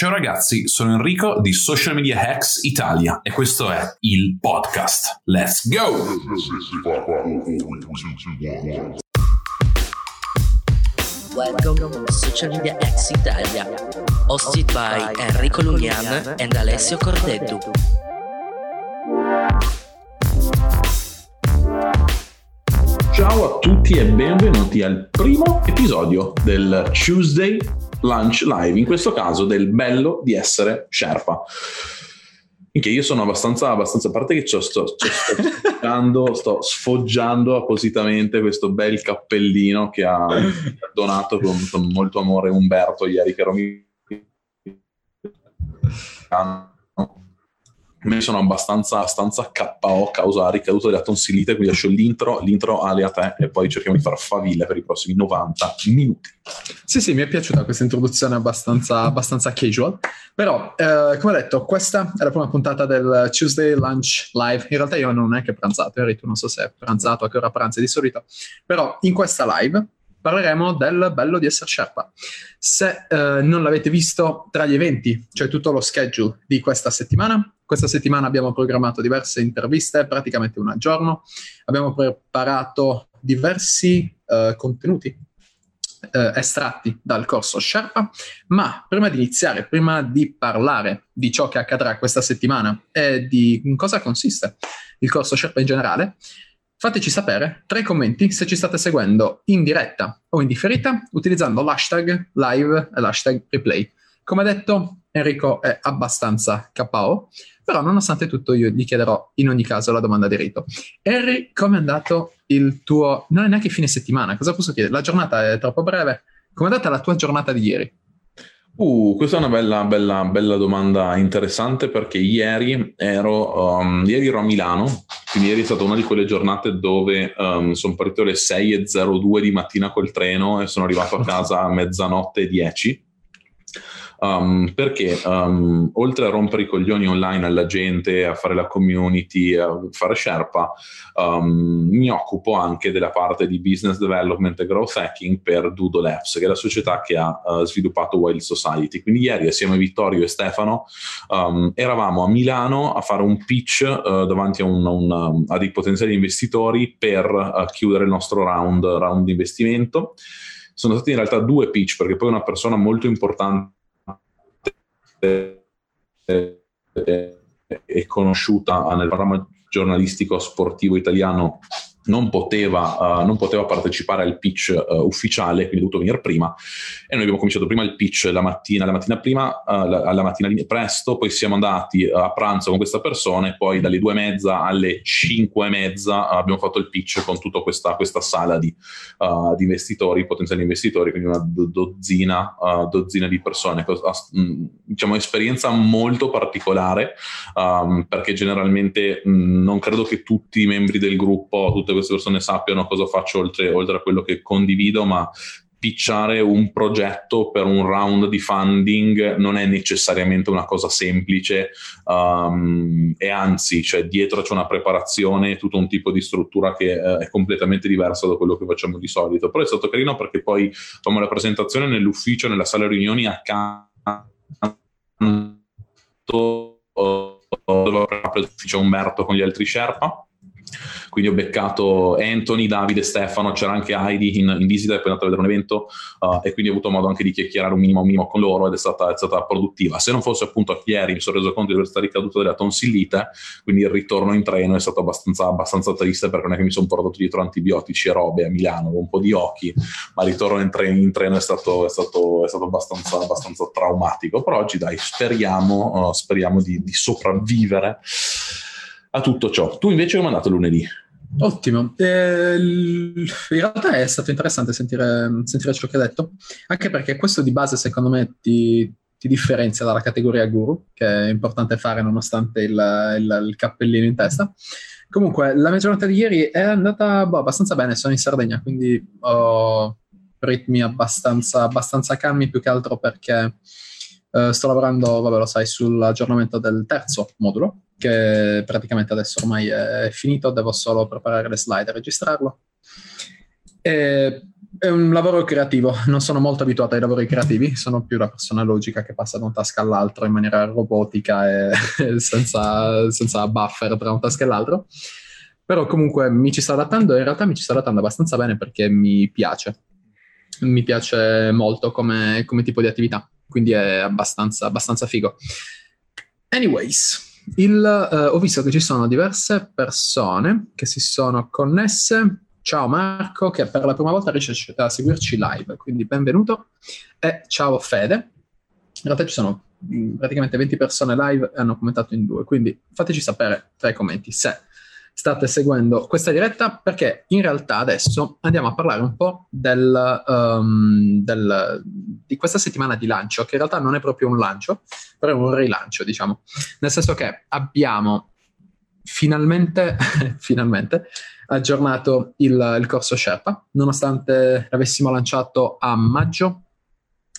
Ciao ragazzi, sono Enrico di Social Media Hacks Italia e questo è il podcast. Let's go! Welcome to Social Media Hacks Italia, hosted by Enrico Lugnan and Alessio Cordeddu. Ciao a tutti e benvenuti al primo episodio del Tuesday Lunch Live, in questo caso del bello di essere Sherpa. Che io sono abbastanza, abbastanza a parte che sto, sto, sto, sto sfoggiando appositamente questo bel cappellino che ha donato con, con molto amore Umberto ieri che ero mi me sono abbastanza, abbastanza KO causa ricaduta della tonsillite, quindi lascio l'intro, l'intro Ale a te e poi cerchiamo di fare faville per i prossimi 90 minuti. Sì, sì, mi è piaciuta questa introduzione abbastanza, abbastanza casual, però eh, come ho detto questa è la prima puntata del Tuesday Lunch Live, in realtà io non è che pranzato, Enrico non so se è pranzato, a che ora pranzi di solito, però in questa live parleremo del bello di essere Sherpa. Se eh, non l'avete visto, tra gli eventi, cioè tutto lo schedule di questa settimana, questa settimana abbiamo programmato diverse interviste, praticamente una al giorno, abbiamo preparato diversi eh, contenuti eh, estratti dal corso Sherpa, ma prima di iniziare, prima di parlare di ciò che accadrà questa settimana e di in cosa consiste il corso Sherpa in generale, Fateci sapere tra i commenti se ci state seguendo in diretta o in differita utilizzando l'hashtag live e l'hashtag replay. Come detto, Enrico è abbastanza KO, però nonostante tutto io gli chiederò in ogni caso la domanda di rito. Harry, come è andato il tuo... non è neanche fine settimana, cosa posso chiedere? La giornata è troppo breve. Come è andata la tua giornata di ieri? Uh, questa è una bella, bella, bella domanda interessante perché ieri ero, um, ieri ero a Milano, quindi ieri è stata una di quelle giornate dove um, sono partito alle 6.02 di mattina col treno e sono arrivato a casa a mezzanotte e 10 um, perché um, oltre a rompere i coglioni online alla gente, a fare la community, a fare Sherpa, um, mi occupo anche della parte di business development e growth hacking per Doodle Labs, che è la società che ha uh, sviluppato Wild Society. Quindi ieri assieme a Vittorio e Stefano eravamo a Milano a fare un pitch uh, davanti a, un, un, a, dei potenziali investitori per uh, chiudere il nostro round, round di investimento sono stati in realtà due pitch perché poi una persona molto importante è conosciuta nel panorama giornalistico sportivo italiano non poteva, uh, non poteva, partecipare al pitch uh, ufficiale, quindi è dovuto venire prima. E noi abbiamo cominciato prima il pitch la mattina, la mattina prima, uh, la, alla mattina presto, poi siamo andati a pranzo con questa persona e poi dalle due e mezza alle cinque e mezza abbiamo fatto il pitch con tutta questa, questa sala di, di, investitori, potenziali investitori, quindi una dozzina, dozzina di persone. Mm, diciamo, esperienza molto particolare um, perché generalmente mh, mm, non credo che tutti i membri del gruppo, tutte queste persone sappiano cosa faccio oltre, oltre a quello che condivido, ma pitchare un progetto per un round di funding non è necessariamente una cosa semplice um, e anzi cioè, dietro c'è una preparazione tutto un tipo di struttura che uh, è completamente diversa da quello che facciamo di solito. Però è stato carino perché poi facciamo la presentazione nell'ufficio nella sala riunioni accanto dove ha preso l'ufficio Umberto con gli altri Sherpa quindi ho beccato Anthony, Davide, Stefano, c'era anche Heidi in, in visita e poi è andato a vedere un evento uh, e quindi ho avuto modo anche di chiacchierare un minimo, un minimo con loro ed è stata, è stata, produttiva. Se non fosse appunto ieri mi sono reso conto di questa ricaduta della tonsillite, quindi il ritorno in treno è stato abbastanza, abbastanza triste perché non è che mi sono portato dietro antibiotici e robe a Milano, un po' di occhi, ma il ritorno in treno, in treno è, stato, è, stato, è stato, abbastanza, abbastanza traumatico. Però oggi dai, speriamo, uh, speriamo di, di sopravvivere a tutto ciò. Tu invece come è andato lunedì? Ottimo, eh, in realtà è stato interessante sentire, sentire, ciò che hai detto, anche perché questo di base secondo me ti, ti, differenzia dalla categoria guru, che è importante fare nonostante il, il, il, cappellino in testa. Comunque, la mia giornata di ieri è andata boh, abbastanza bene, sono in Sardegna, quindi ho ritmi abbastanza, abbastanza calmi, più che altro perché eh, sto lavorando, vabbè lo sai, sull'aggiornamento del terzo modulo, che praticamente adesso ormai è finito, devo solo preparare le slide e registrarlo. E È un lavoro creativo, non sono molto abituato ai lavori creativi, sono più la persona logica che passa da un task all'altro in maniera robotica e senza, senza buffer tra un task e l'altro. Però comunque mi ci sto adattando e in realtà mi ci sto adattando abbastanza bene perché mi piace. Mi piace molto come, come tipo di attività, quindi è abbastanza, abbastanza figo. Anyways, il, uh, ho visto che ci sono diverse persone che si sono connesse Ciao Marco, che per la prima volta riesce a seguirci live, quindi benvenuto. E ciao Fede. In realtà ci sono mm, praticamente 20 persone live e hanno commentato in due, quindi fateci sapere tra i commenti se state seguendo questa diretta, perché in realtà adesso andiamo a parlare un po' del, um, del, di questa settimana di lancio, che in realtà non è proprio un lancio, però è un rilancio, diciamo. Nel senso che abbiamo finalmente, finalmente aggiornato il, il corso Sherpa, nonostante l'avessimo lanciato a maggio,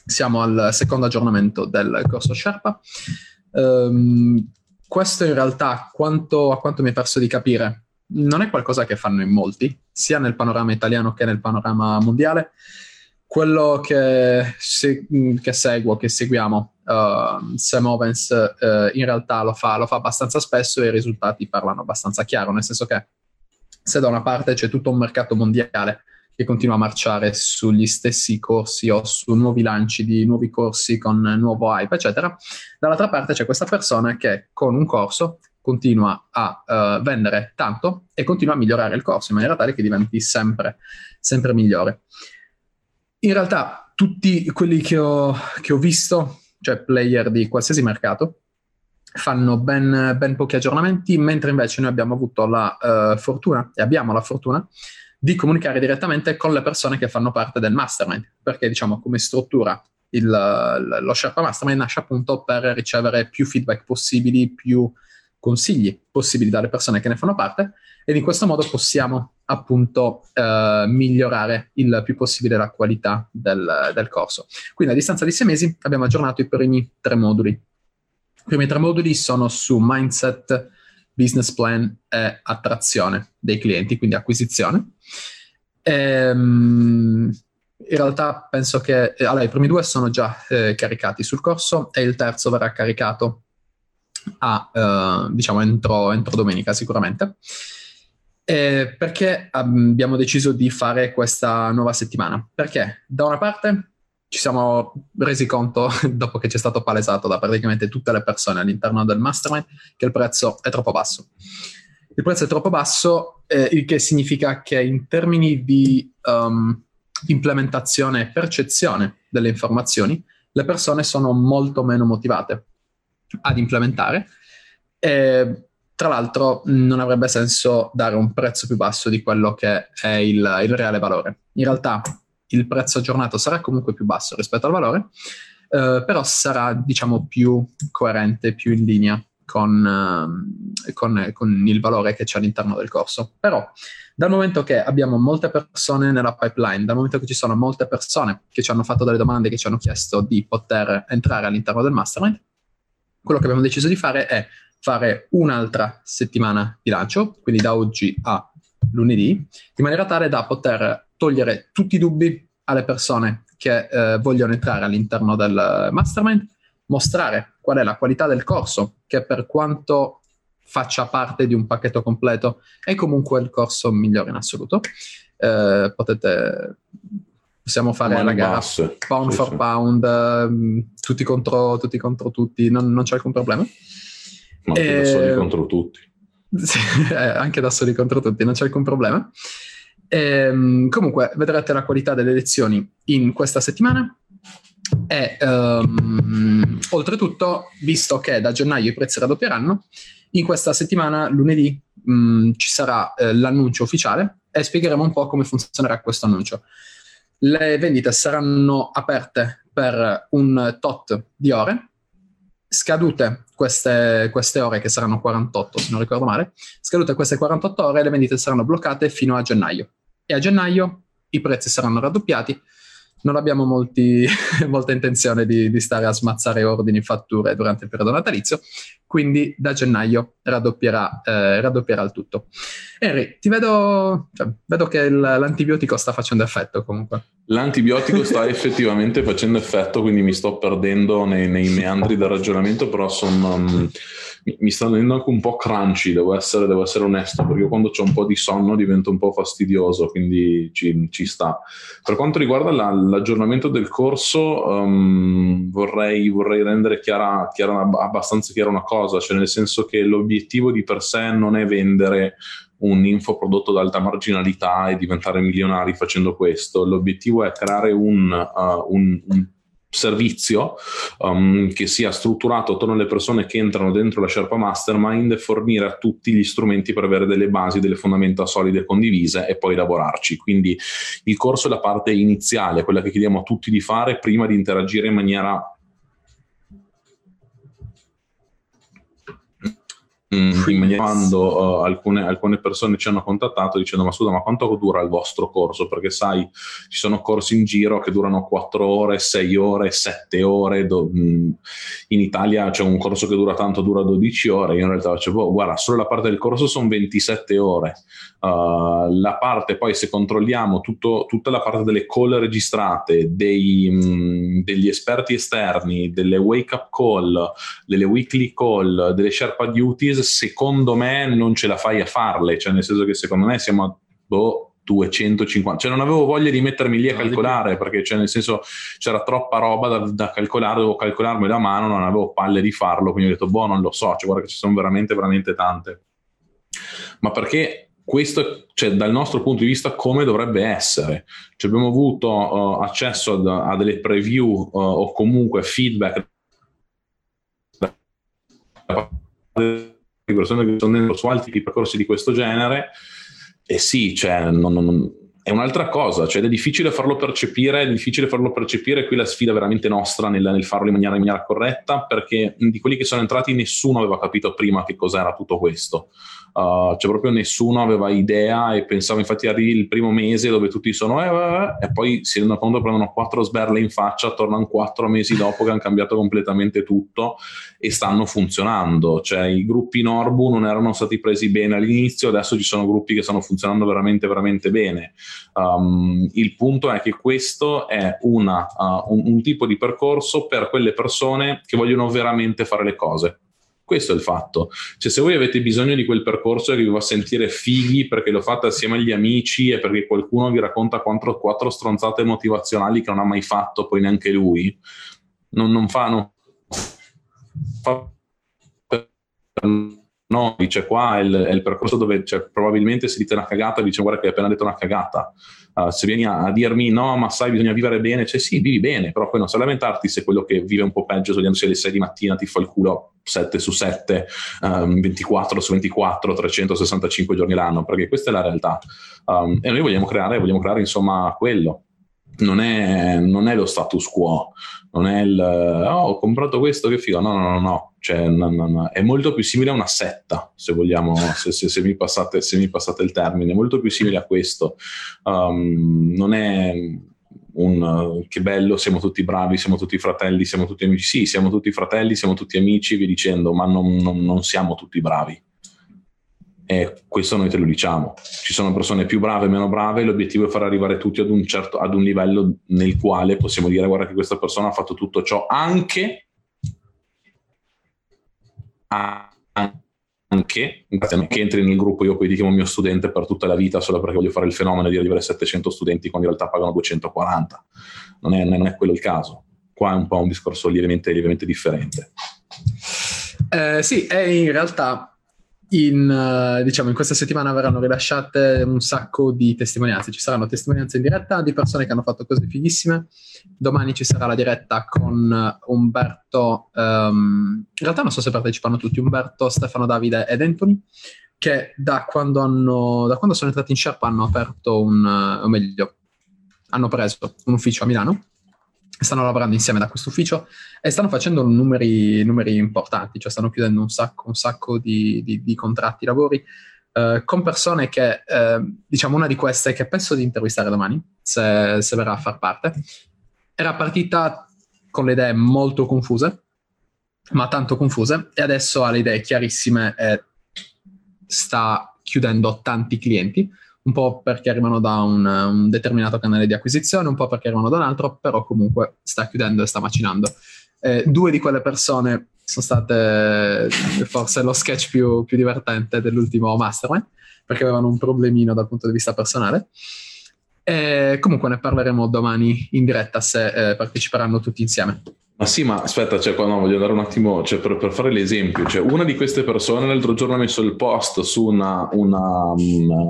siamo al secondo aggiornamento del corso Sherpa. Um, questo in realtà, quanto, a quanto mi è perso di capire, non è qualcosa che fanno in molti, sia nel panorama italiano che nel panorama mondiale. Quello che, se, che seguo, che seguiamo, uh, Sam Owens uh, in realtà lo fa, lo fa abbastanza spesso e i risultati parlano abbastanza chiaro, nel senso che se da una parte c'è tutto un mercato mondiale che continua a marciare sugli stessi corsi o su nuovi lanci di nuovi corsi con nuovo hype, eccetera, dall'altra parte c'è questa persona che con un corso continua a uh, vendere tanto e continua a migliorare il corso in maniera tale che diventi sempre, sempre migliore. In realtà tutti quelli che ho, che ho visto, cioè player di qualsiasi mercato, fanno ben, ben, pochi aggiornamenti, mentre invece noi abbiamo avuto la uh, fortuna, e abbiamo la fortuna, di comunicare direttamente con le persone che fanno parte del mastermind, perché diciamo come struttura il, lo Sherpa Mastermind nasce appunto per ricevere più feedback possibili, più consigli possibili dalle persone che ne fanno parte ed in questo modo possiamo appunto eh, migliorare il più possibile la qualità del, del corso. Quindi a distanza di sei mesi abbiamo aggiornato i primi tre moduli i primi tre moduli sono su mindset, business plan e attrazione dei clienti, quindi acquisizione. Ehm, in realtà penso che eh, allora, i primi due sono già eh, caricati sul corso e il terzo verrà caricato a, eh, diciamo entro, entro, domenica sicuramente. Eh, perché abbiamo deciso di fare questa nuova settimana? Perché da una parte ci siamo resi conto, dopo che ci è stato palesato da praticamente tutte le persone all'interno del mastermind, che il prezzo è troppo basso. Il prezzo è troppo basso, eh, il che significa che in termini di um, implementazione e percezione delle informazioni, le persone sono molto meno motivate ad implementare. E, tra l'altro, non avrebbe senso dare un prezzo più basso di quello che è il, il reale valore. In realtà, il prezzo aggiornato sarà comunque più basso rispetto al valore, eh, però sarà diciamo più coerente, più in linea con, uh, con, con, il valore che c'è all'interno del corso. Però dal momento che abbiamo molte persone nella pipeline, dal momento che ci sono molte persone che ci hanno fatto delle domande, che ci hanno chiesto di poter entrare all'interno del mastermind, quello che abbiamo deciso di fare è fare un'altra settimana di lancio, quindi da oggi a lunedì, in maniera tale da poter togliere tutti i dubbi alle persone che eh, vogliono entrare all'interno del mastermind, mostrare qual è la qualità del corso, che per quanto faccia parte di un pacchetto completo è comunque il corso migliore in assoluto. Eh, potete possiamo fare Man la gara bass. pound sì, for sì. pound, um, tutti, contro, tutti contro tutti, non, non c'è alcun problema. Ma anche e... da soli contro tutti. Sì, eh, anche da soli contro tutti, non c'è alcun problema. Ehm, comunque, vedrete la qualità delle lezioni in questa settimana. E um, oltretutto, visto che da gennaio i prezzi raddoppieranno, in questa settimana, lunedì, um, ci sarà eh, l'annuncio ufficiale e spiegheremo un po' come funzionerà questo annuncio. Le vendite saranno aperte per un tot di ore, scadute queste, queste, ore, che saranno 48 se non ricordo male, scadute queste 48 ore, le vendite saranno bloccate fino a gennaio e a gennaio i prezzi saranno raddoppiati. Non abbiamo molti, molta intenzione di, di, stare a smazzare ordini e fatture durante il periodo natalizio, quindi da gennaio raddoppierà, eh, raddoppierà il tutto. Henry, ti vedo, cioè, vedo che il, l'antibiotico sta facendo effetto comunque. L'antibiotico sta effettivamente facendo effetto, quindi mi sto perdendo nei, nei meandri del ragionamento, però sono... Um, mi, mi sta venendo anche un po' crunchy, devo essere, devo essere onesto, perché io quando ho un po' di sonno divento un po' fastidioso, quindi ci, ci sta. Per quanto riguarda la, l'aggiornamento del corso, um, vorrei, vorrei, rendere chiara, chiara, abbastanza chiara una cosa, cioè nel senso che l'obiettivo di per sé non è vendere un infoprodotto ad alta marginalità e diventare milionari facendo questo. L'obiettivo è creare un, uh, un, un servizio um, che sia strutturato attorno alle persone che entrano dentro la Sherpa Mastermind e fornire a tutti gli strumenti per avere delle basi, delle fondamenta solide condivise e poi lavorarci. Quindi il corso è la parte iniziale, quella che chiediamo a tutti di fare prima di interagire in maniera Mm, quando uh, alcune, alcune, persone ci hanno contattato dicendo ma scusa ma quanto dura il vostro corso? Perché sai ci sono corsi in giro che durano 4 ore, 6 ore, 7 ore do, mm, in Italia c'è un corso che dura tanto dura 12 ore io in realtà facevo boh, guarda solo la parte del corso sono 27 ore. Uh, la parte poi se controlliamo tutto, tutta la parte delle call registrate dei, mh, mm, degli esperti esterni delle wake up call delle weekly call delle Sherpa duties secondo me non ce la fai a farle, cioè nel senso che secondo me siamo a boh, 250, cioè non avevo voglia di mettermi lì a calcolare perché cioè nel senso c'era troppa roba da, da calcolare, dovevo calcolarmi da mano, non avevo palle di farlo, quindi ho detto boh non lo so, cioè guarda che ci sono veramente veramente tante. Ma perché questo, cioè, dal nostro punto di vista, come dovrebbe essere. Cioè, abbiamo avuto uh, accesso a, a, delle preview uh, o comunque feedback persone che sono su altri percorsi di questo genere, e sì, cioè, non, non, è un'altra cosa, cioè è difficile farlo percepire, è difficile farlo percepire, qui la sfida veramente nostra nel, nel farlo in maniera, in maniera, corretta, perché di quelli che sono entrati nessuno aveva capito prima che cos'era tutto questo. Uh, cioè proprio nessuno aveva idea e pensavo infatti arrivi il primo mese dove tutti sono eh, eh, e poi si rendono conto prendono quattro sberle in faccia tornano quattro mesi dopo che hanno cambiato completamente tutto e stanno funzionando cioè i gruppi Norbu non erano stati presi bene all'inizio adesso ci sono gruppi che stanno funzionando veramente veramente bene um, il punto è che questo è una, uh, un, un tipo di percorso per quelle persone che vogliono veramente fare le cose questo è il fatto. Cioè, se voi avete bisogno di quel percorso che vi fa sentire fighi perché lo fate assieme agli amici e perché qualcuno vi racconta quattro, quattro stronzate motivazionali che non ha mai fatto, poi neanche lui, non, non fa, non fa no, dice qua è il, è il percorso dove cioè, probabilmente se dite una cagata, dice guarda che hai appena detto una cagata. Uh, se vieni a, a, dirmi no, ma sai, bisogna vivere bene, cioè sì, vivi bene, però poi non sai lamentarti se quello che vive un po' peggio svegliandosi alle 6 di mattina ti fa il culo 7 su 7, um, 24 su 24, 365 giorni l'anno, perché questa è la realtà. Um, e noi vogliamo creare, vogliamo creare insomma quello non è, non è, lo status quo, non è il oh, ho comprato questo, che figo. No, no, no, no. Cioè. È molto più simile a una setta, se vogliamo, se, se, se, mi passate, se, mi passate, il termine, è molto più simile a questo. Um, non è un che bello, siamo tutti bravi, siamo tutti fratelli, siamo tutti amici. Sì, siamo tutti fratelli, siamo tutti amici, vi dicendo, ma non, non, non siamo tutti bravi e questo noi te lo diciamo. Ci sono persone più brave e meno brave, l'obiettivo è far arrivare tutti ad un, certo, ad un livello nel quale possiamo dire guarda che questa persona ha fatto tutto ciò anche, anche a che entri nel gruppo io poi chiamo mio studente per tutta la vita solo perché voglio fare il fenomeno di avere 700 studenti quando in realtà pagano 240 non è, non è quello il caso. Qua è un po' un discorso lievemente, lievemente differente. Eh, sì, è in realtà in, uh, diciamo, in questa settimana verranno rilasciate un sacco di testimonianze. Ci saranno testimonianze in diretta di persone che hanno fatto cose fighissime. Domani ci sarà la diretta con Umberto, um, in realtà non so se partecipano tutti, Umberto, Stefano Davide ed Anthony, che da quando, hanno, da quando sono entrati in Sherpa hanno aperto un, o meglio, hanno preso un ufficio a Milano stanno lavorando insieme da questo ufficio e stanno facendo numeri, numeri importanti, cioè stanno chiudendo un sacco, un sacco di, di, di, contratti, lavori, eh, con persone che, eh, diciamo una di queste che penso di intervistare domani, se, se verrà a far parte, era partita con le idee molto confuse, ma tanto confuse, e adesso ha le idee chiarissime e sta chiudendo tanti clienti, un po' perché arrivano da un, un, determinato canale di acquisizione, un po' perché arrivano da un altro, però comunque sta chiudendo e sta macinando. Eh, due di quelle persone sono state forse lo sketch più, più divertente dell'ultimo Mastermind, perché avevano un problemino dal punto di vista personale. E comunque ne parleremo domani in diretta se eh, parteciperanno tutti insieme. Ma sì, ma aspetta, cioè, no, voglio dare un attimo, cioè, per, per, fare l'esempio, cioè, una di queste persone l'altro giorno ha messo il post su una, una um,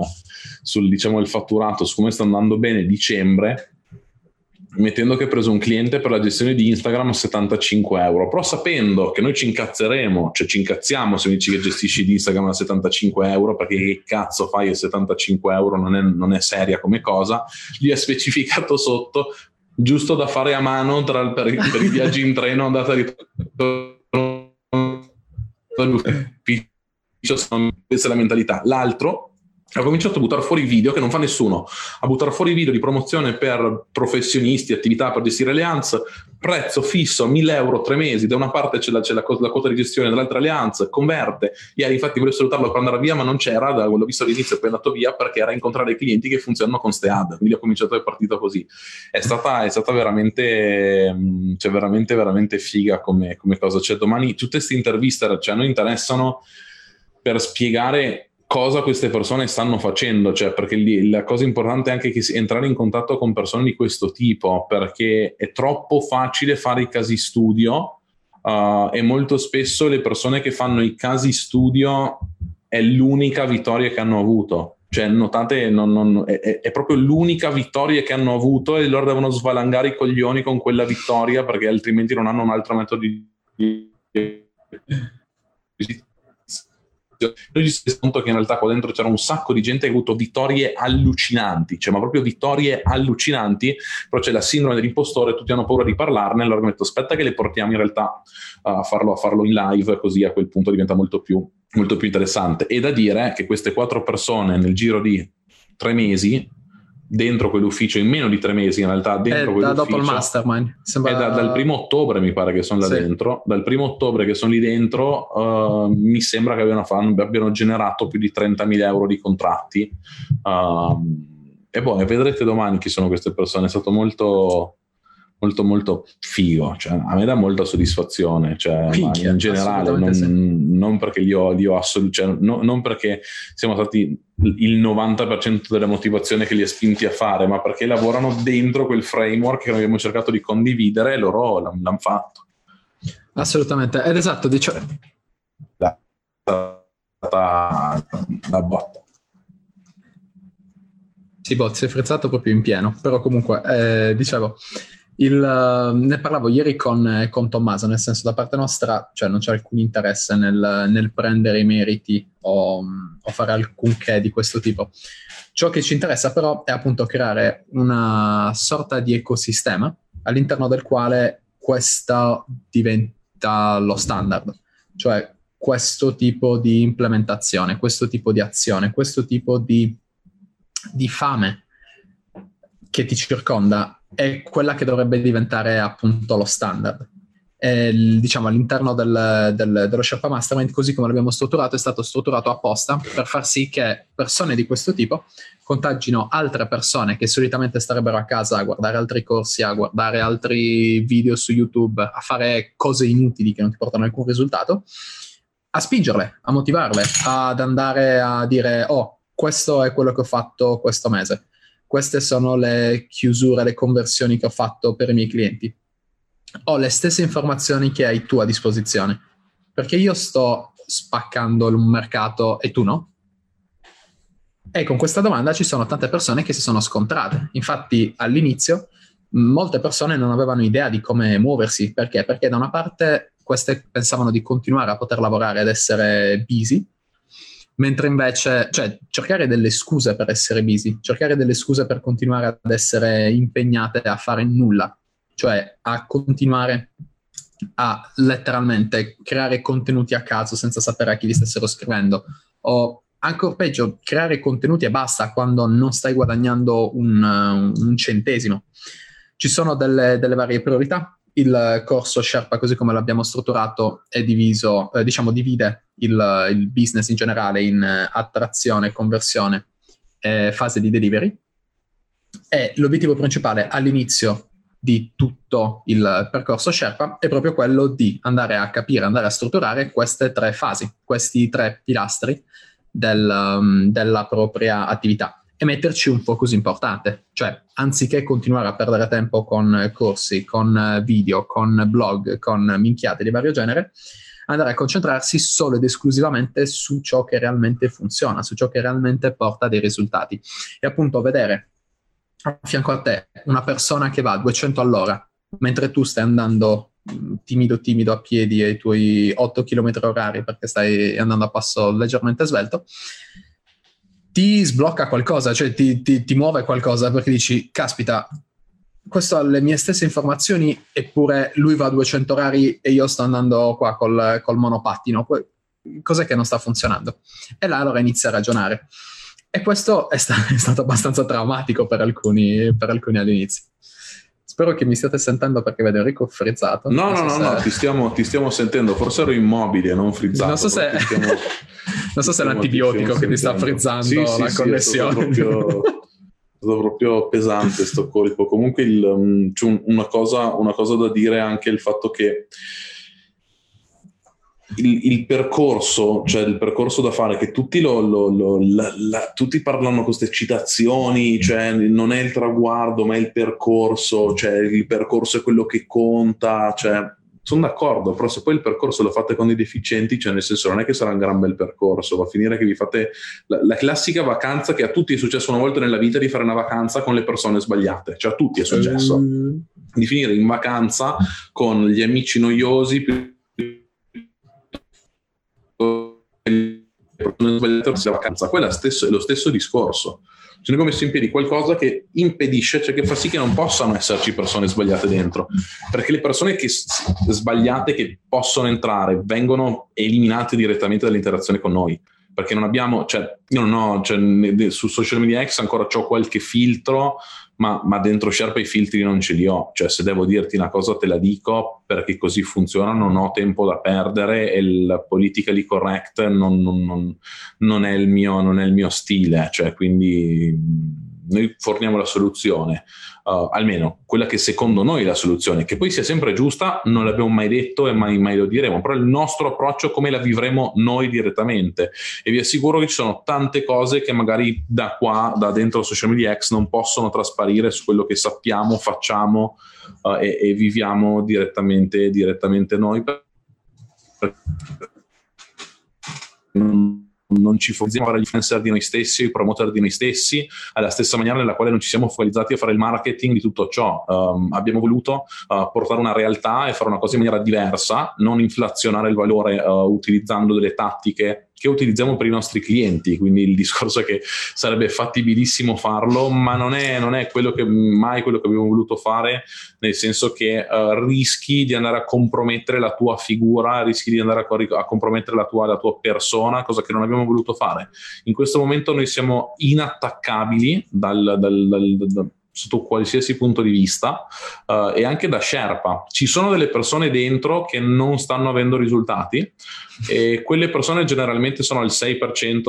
sul diciamo il fatturato, su come sta andando bene dicembre, mettendo che ha preso un cliente per la gestione di Instagram a 75 euro, però sapendo che noi ci incazzeremo, cioè ci incazziamo se mi dici che gestisci di Instagram a 75 euro, perché che cazzo fai a 75 euro, non è, non è seria come cosa, gli ha specificato sotto giusto da fare a mano tra, per, per i viaggi in treno andata e ritorno dall'ufficio, questa è la mentalità. L'altro ha cominciato a buttare fuori video che non fa nessuno, a buttare fuori video di promozione per professionisti, attività per gestire alleanze, prezzo fisso, 1000 euro, tre mesi, da una parte c'è la, c'è la, la quota di gestione, dall'altra alleanza, converte, ieri infatti volevo salutarlo per andare via ma non c'era, da, l'ho visto all'inizio e poi è andato via perché era incontrare clienti che funzionano con ste ad, quindi ho cominciato e partito così. È stata, è stata veramente, cioè veramente, veramente figa come, come cosa, cioè domani tutte queste interviste cioè, noi interessano per spiegare cosa queste persone stanno facendo, cioè perché lì, la cosa importante è anche che entrare in contatto con persone di questo tipo, perché è troppo facile fare i casi studio uh, e molto spesso le persone che fanno i casi studio è l'unica vittoria che hanno avuto. Cioè, notate, non, non, è, è, proprio l'unica vittoria che hanno avuto e loro devono svalangare i coglioni con quella vittoria perché altrimenti non hanno un altro metodo di noi ci si conto che in realtà qua dentro c'era un sacco di gente che ha avuto vittorie allucinanti, cioè ma proprio vittorie allucinanti, però c'è la sindrome dell'impostore, tutti hanno paura di parlarne, allora mi detto aspetta che le portiamo in realtà a farlo, a farlo in live, così a quel punto diventa molto più, molto più interessante. E da dire che queste quattro persone nel giro di tre mesi dentro quell'ufficio in meno di tre mesi in realtà dentro è da dopo il mastermind Sembra... è da, dal primo ottobre mi pare che sono là sì. dentro. Dal primo ottobre che sono lì dentro uh, mi sembra che abbiano, abbiano, generato più di 30.000 euro di contratti. Uh, e poi boh, vedrete domani chi sono queste persone. È stato molto molto molto figo, cioè, a me dà molta soddisfazione, cioè, Pinchia, in generale, non, sì. non, perché li ho, li ho assolut- cioè, no, non perché siamo stati il 90% della motivazione che li ha spinti a fare, ma perché lavorano dentro quel framework che noi abbiamo cercato di condividere e loro l'hanno, fatto. Assolutamente, ed esatto, dice... La, la, la, botta. Sì, bot, si è frizzato proprio in pieno, però comunque, eh, dicevo, il, uh, ne parlavo ieri con, con, Tommaso, nel senso da parte nostra cioè non c'è alcun interesse nel, nel prendere i meriti o, o, fare alcunché di questo tipo. Ciò che ci interessa però è appunto creare una sorta di ecosistema all'interno del quale questo diventa lo standard, cioè questo tipo di implementazione, questo tipo di azione, questo tipo di, di fame che ti circonda è quella che dovrebbe diventare appunto lo standard. E, diciamo all'interno del, del, dello Sherpa Mastermind, così come l'abbiamo strutturato, è stato strutturato apposta per far sì che persone di questo tipo contagino altre persone che solitamente starebbero a casa a guardare altri corsi, a guardare altri video su YouTube, a fare cose inutili che non ti portano alcun risultato, a spingerle, a motivarle, ad andare a dire oh, questo è quello che ho fatto questo mese queste sono le chiusure, le conversioni che ho fatto per i miei clienti. Ho le stesse informazioni che hai tu a disposizione, perché io sto spaccando un mercato e tu no? E con questa domanda ci sono tante persone che si sono scontrate. Infatti all'inizio molte persone non avevano idea di come muoversi, perché? Perché da una parte queste pensavano di continuare a poter lavorare ed essere busy, mentre invece, cioè, cercare delle scuse per essere busy, cercare delle scuse per continuare ad essere impegnate a fare nulla, cioè a continuare a letteralmente creare contenuti a caso senza sapere a chi li stessero scrivendo, o ancora peggio, creare contenuti e basta quando non stai guadagnando un, un centesimo. Ci sono delle, delle varie priorità il corso Sherpa, così come l'abbiamo strutturato, è diviso, eh, diciamo, divide il, il, business in generale in attrazione, conversione e fase di delivery. E l'obiettivo principale all'inizio di tutto il percorso Sherpa è proprio quello di andare a capire, andare a strutturare queste tre fasi, questi tre pilastri del, um, della propria attività e metterci un focus importante, cioè anziché continuare a perdere tempo con corsi, con video, con blog, con minchiate di vario genere, andare a concentrarsi solo ed esclusivamente su ciò che realmente funziona, su ciò che realmente porta dei risultati. E appunto vedere a fianco a te una persona che va a 200 all'ora mentre tu stai andando mm, timido timido a piedi ai tuoi 8 km orari perché stai andando a passo leggermente svelto ti sblocca qualcosa, cioè ti, ti, ti muove qualcosa perché dici caspita questo ha le mie stesse informazioni eppure lui va a 200 orari e io sto andando qua col, col monopattino cos'è che non sta funzionando? E là allora inizia a ragionare. E questo è, sta- è stato abbastanza traumatico per alcuni, per alcuni all'inizio. Spero che mi stiate sentendo perché vedo Enrico frizzato. No, no, no, se... no, ti stiamo, ti stiamo, sentendo. Forse ero immobile, non frizzato. Non so se, stiamo, non so se è l'antibiotico che ti sta frizzando sì, la sì, connessione. Sì, è stato proprio, è stato proprio pesante sto colpo. Comunque il, um, c'è una, cosa, una cosa da dire è anche il fatto che il, il, percorso, cioè il percorso da fare, che tutti, lo, lo, lo, la, la, tutti parlano con queste citazioni, cioè non è il traguardo, ma è il percorso, cioè il percorso è quello che conta, cioè sono d'accordo, però se poi il percorso lo fate con i deficienti, cioè nel senso non è che sarà un gran bel percorso, va a finire che vi fate la, la, classica vacanza che a tutti è successo una volta nella vita di fare una vacanza con le persone sbagliate, cioè a tutti è successo, mm. di finire in vacanza con gli amici noiosi più la vacanza, quella stesso, è lo stesso discorso. Cioè, noi abbiamo messo in piedi qualcosa che impedisce, cioè che fa sì che non possano esserci persone sbagliate dentro, perché le persone che, sbagliate che possono entrare vengono eliminate direttamente dall'interazione con noi. Perché non abbiamo, cioè, io non ho, cioè, su social media X ancora ho qualche filtro, ma, ma, dentro Sherpa i filtri non ce li ho, cioè se devo dirti una cosa te la dico perché così funziona, non ho tempo da perdere e il politically correct non, non, non, non è, il mio, non è il mio stile, cioè quindi noi forniamo la soluzione, uh, almeno quella che secondo noi è la soluzione, che poi sia sempre giusta, non l'abbiamo mai detto e mai, mai lo diremo, però il nostro approccio come la vivremo noi direttamente. E vi assicuro che ci sono tante cose che magari da qua, da dentro Social Media X non possono trasparire su quello che sappiamo, facciamo uh, e, e, viviamo direttamente, direttamente noi non ci focalizziamo a fare gli influencer di noi stessi, i promoter di noi stessi, alla stessa maniera nella quale non ci siamo focalizzati a fare il marketing di tutto ciò. Um, abbiamo voluto uh, portare una realtà e fare una cosa in maniera diversa, non inflazionare il valore uh, utilizzando delle tattiche che utilizziamo per i nostri clienti, quindi il discorso è che sarebbe fattibilissimo farlo, ma non è, non è quello che, mai quello che abbiamo voluto fare, nel senso che uh, rischi di andare a compromettere la tua figura, rischi di andare a, a compromettere la tua, la tua, persona, cosa che non abbiamo voluto fare. In questo momento noi siamo inattaccabili dal, dal, dal, dal sotto qualsiasi punto di vista uh, e anche da Sherpa. Ci sono delle persone dentro che non stanno avendo risultati e quelle persone generalmente sono al 6%,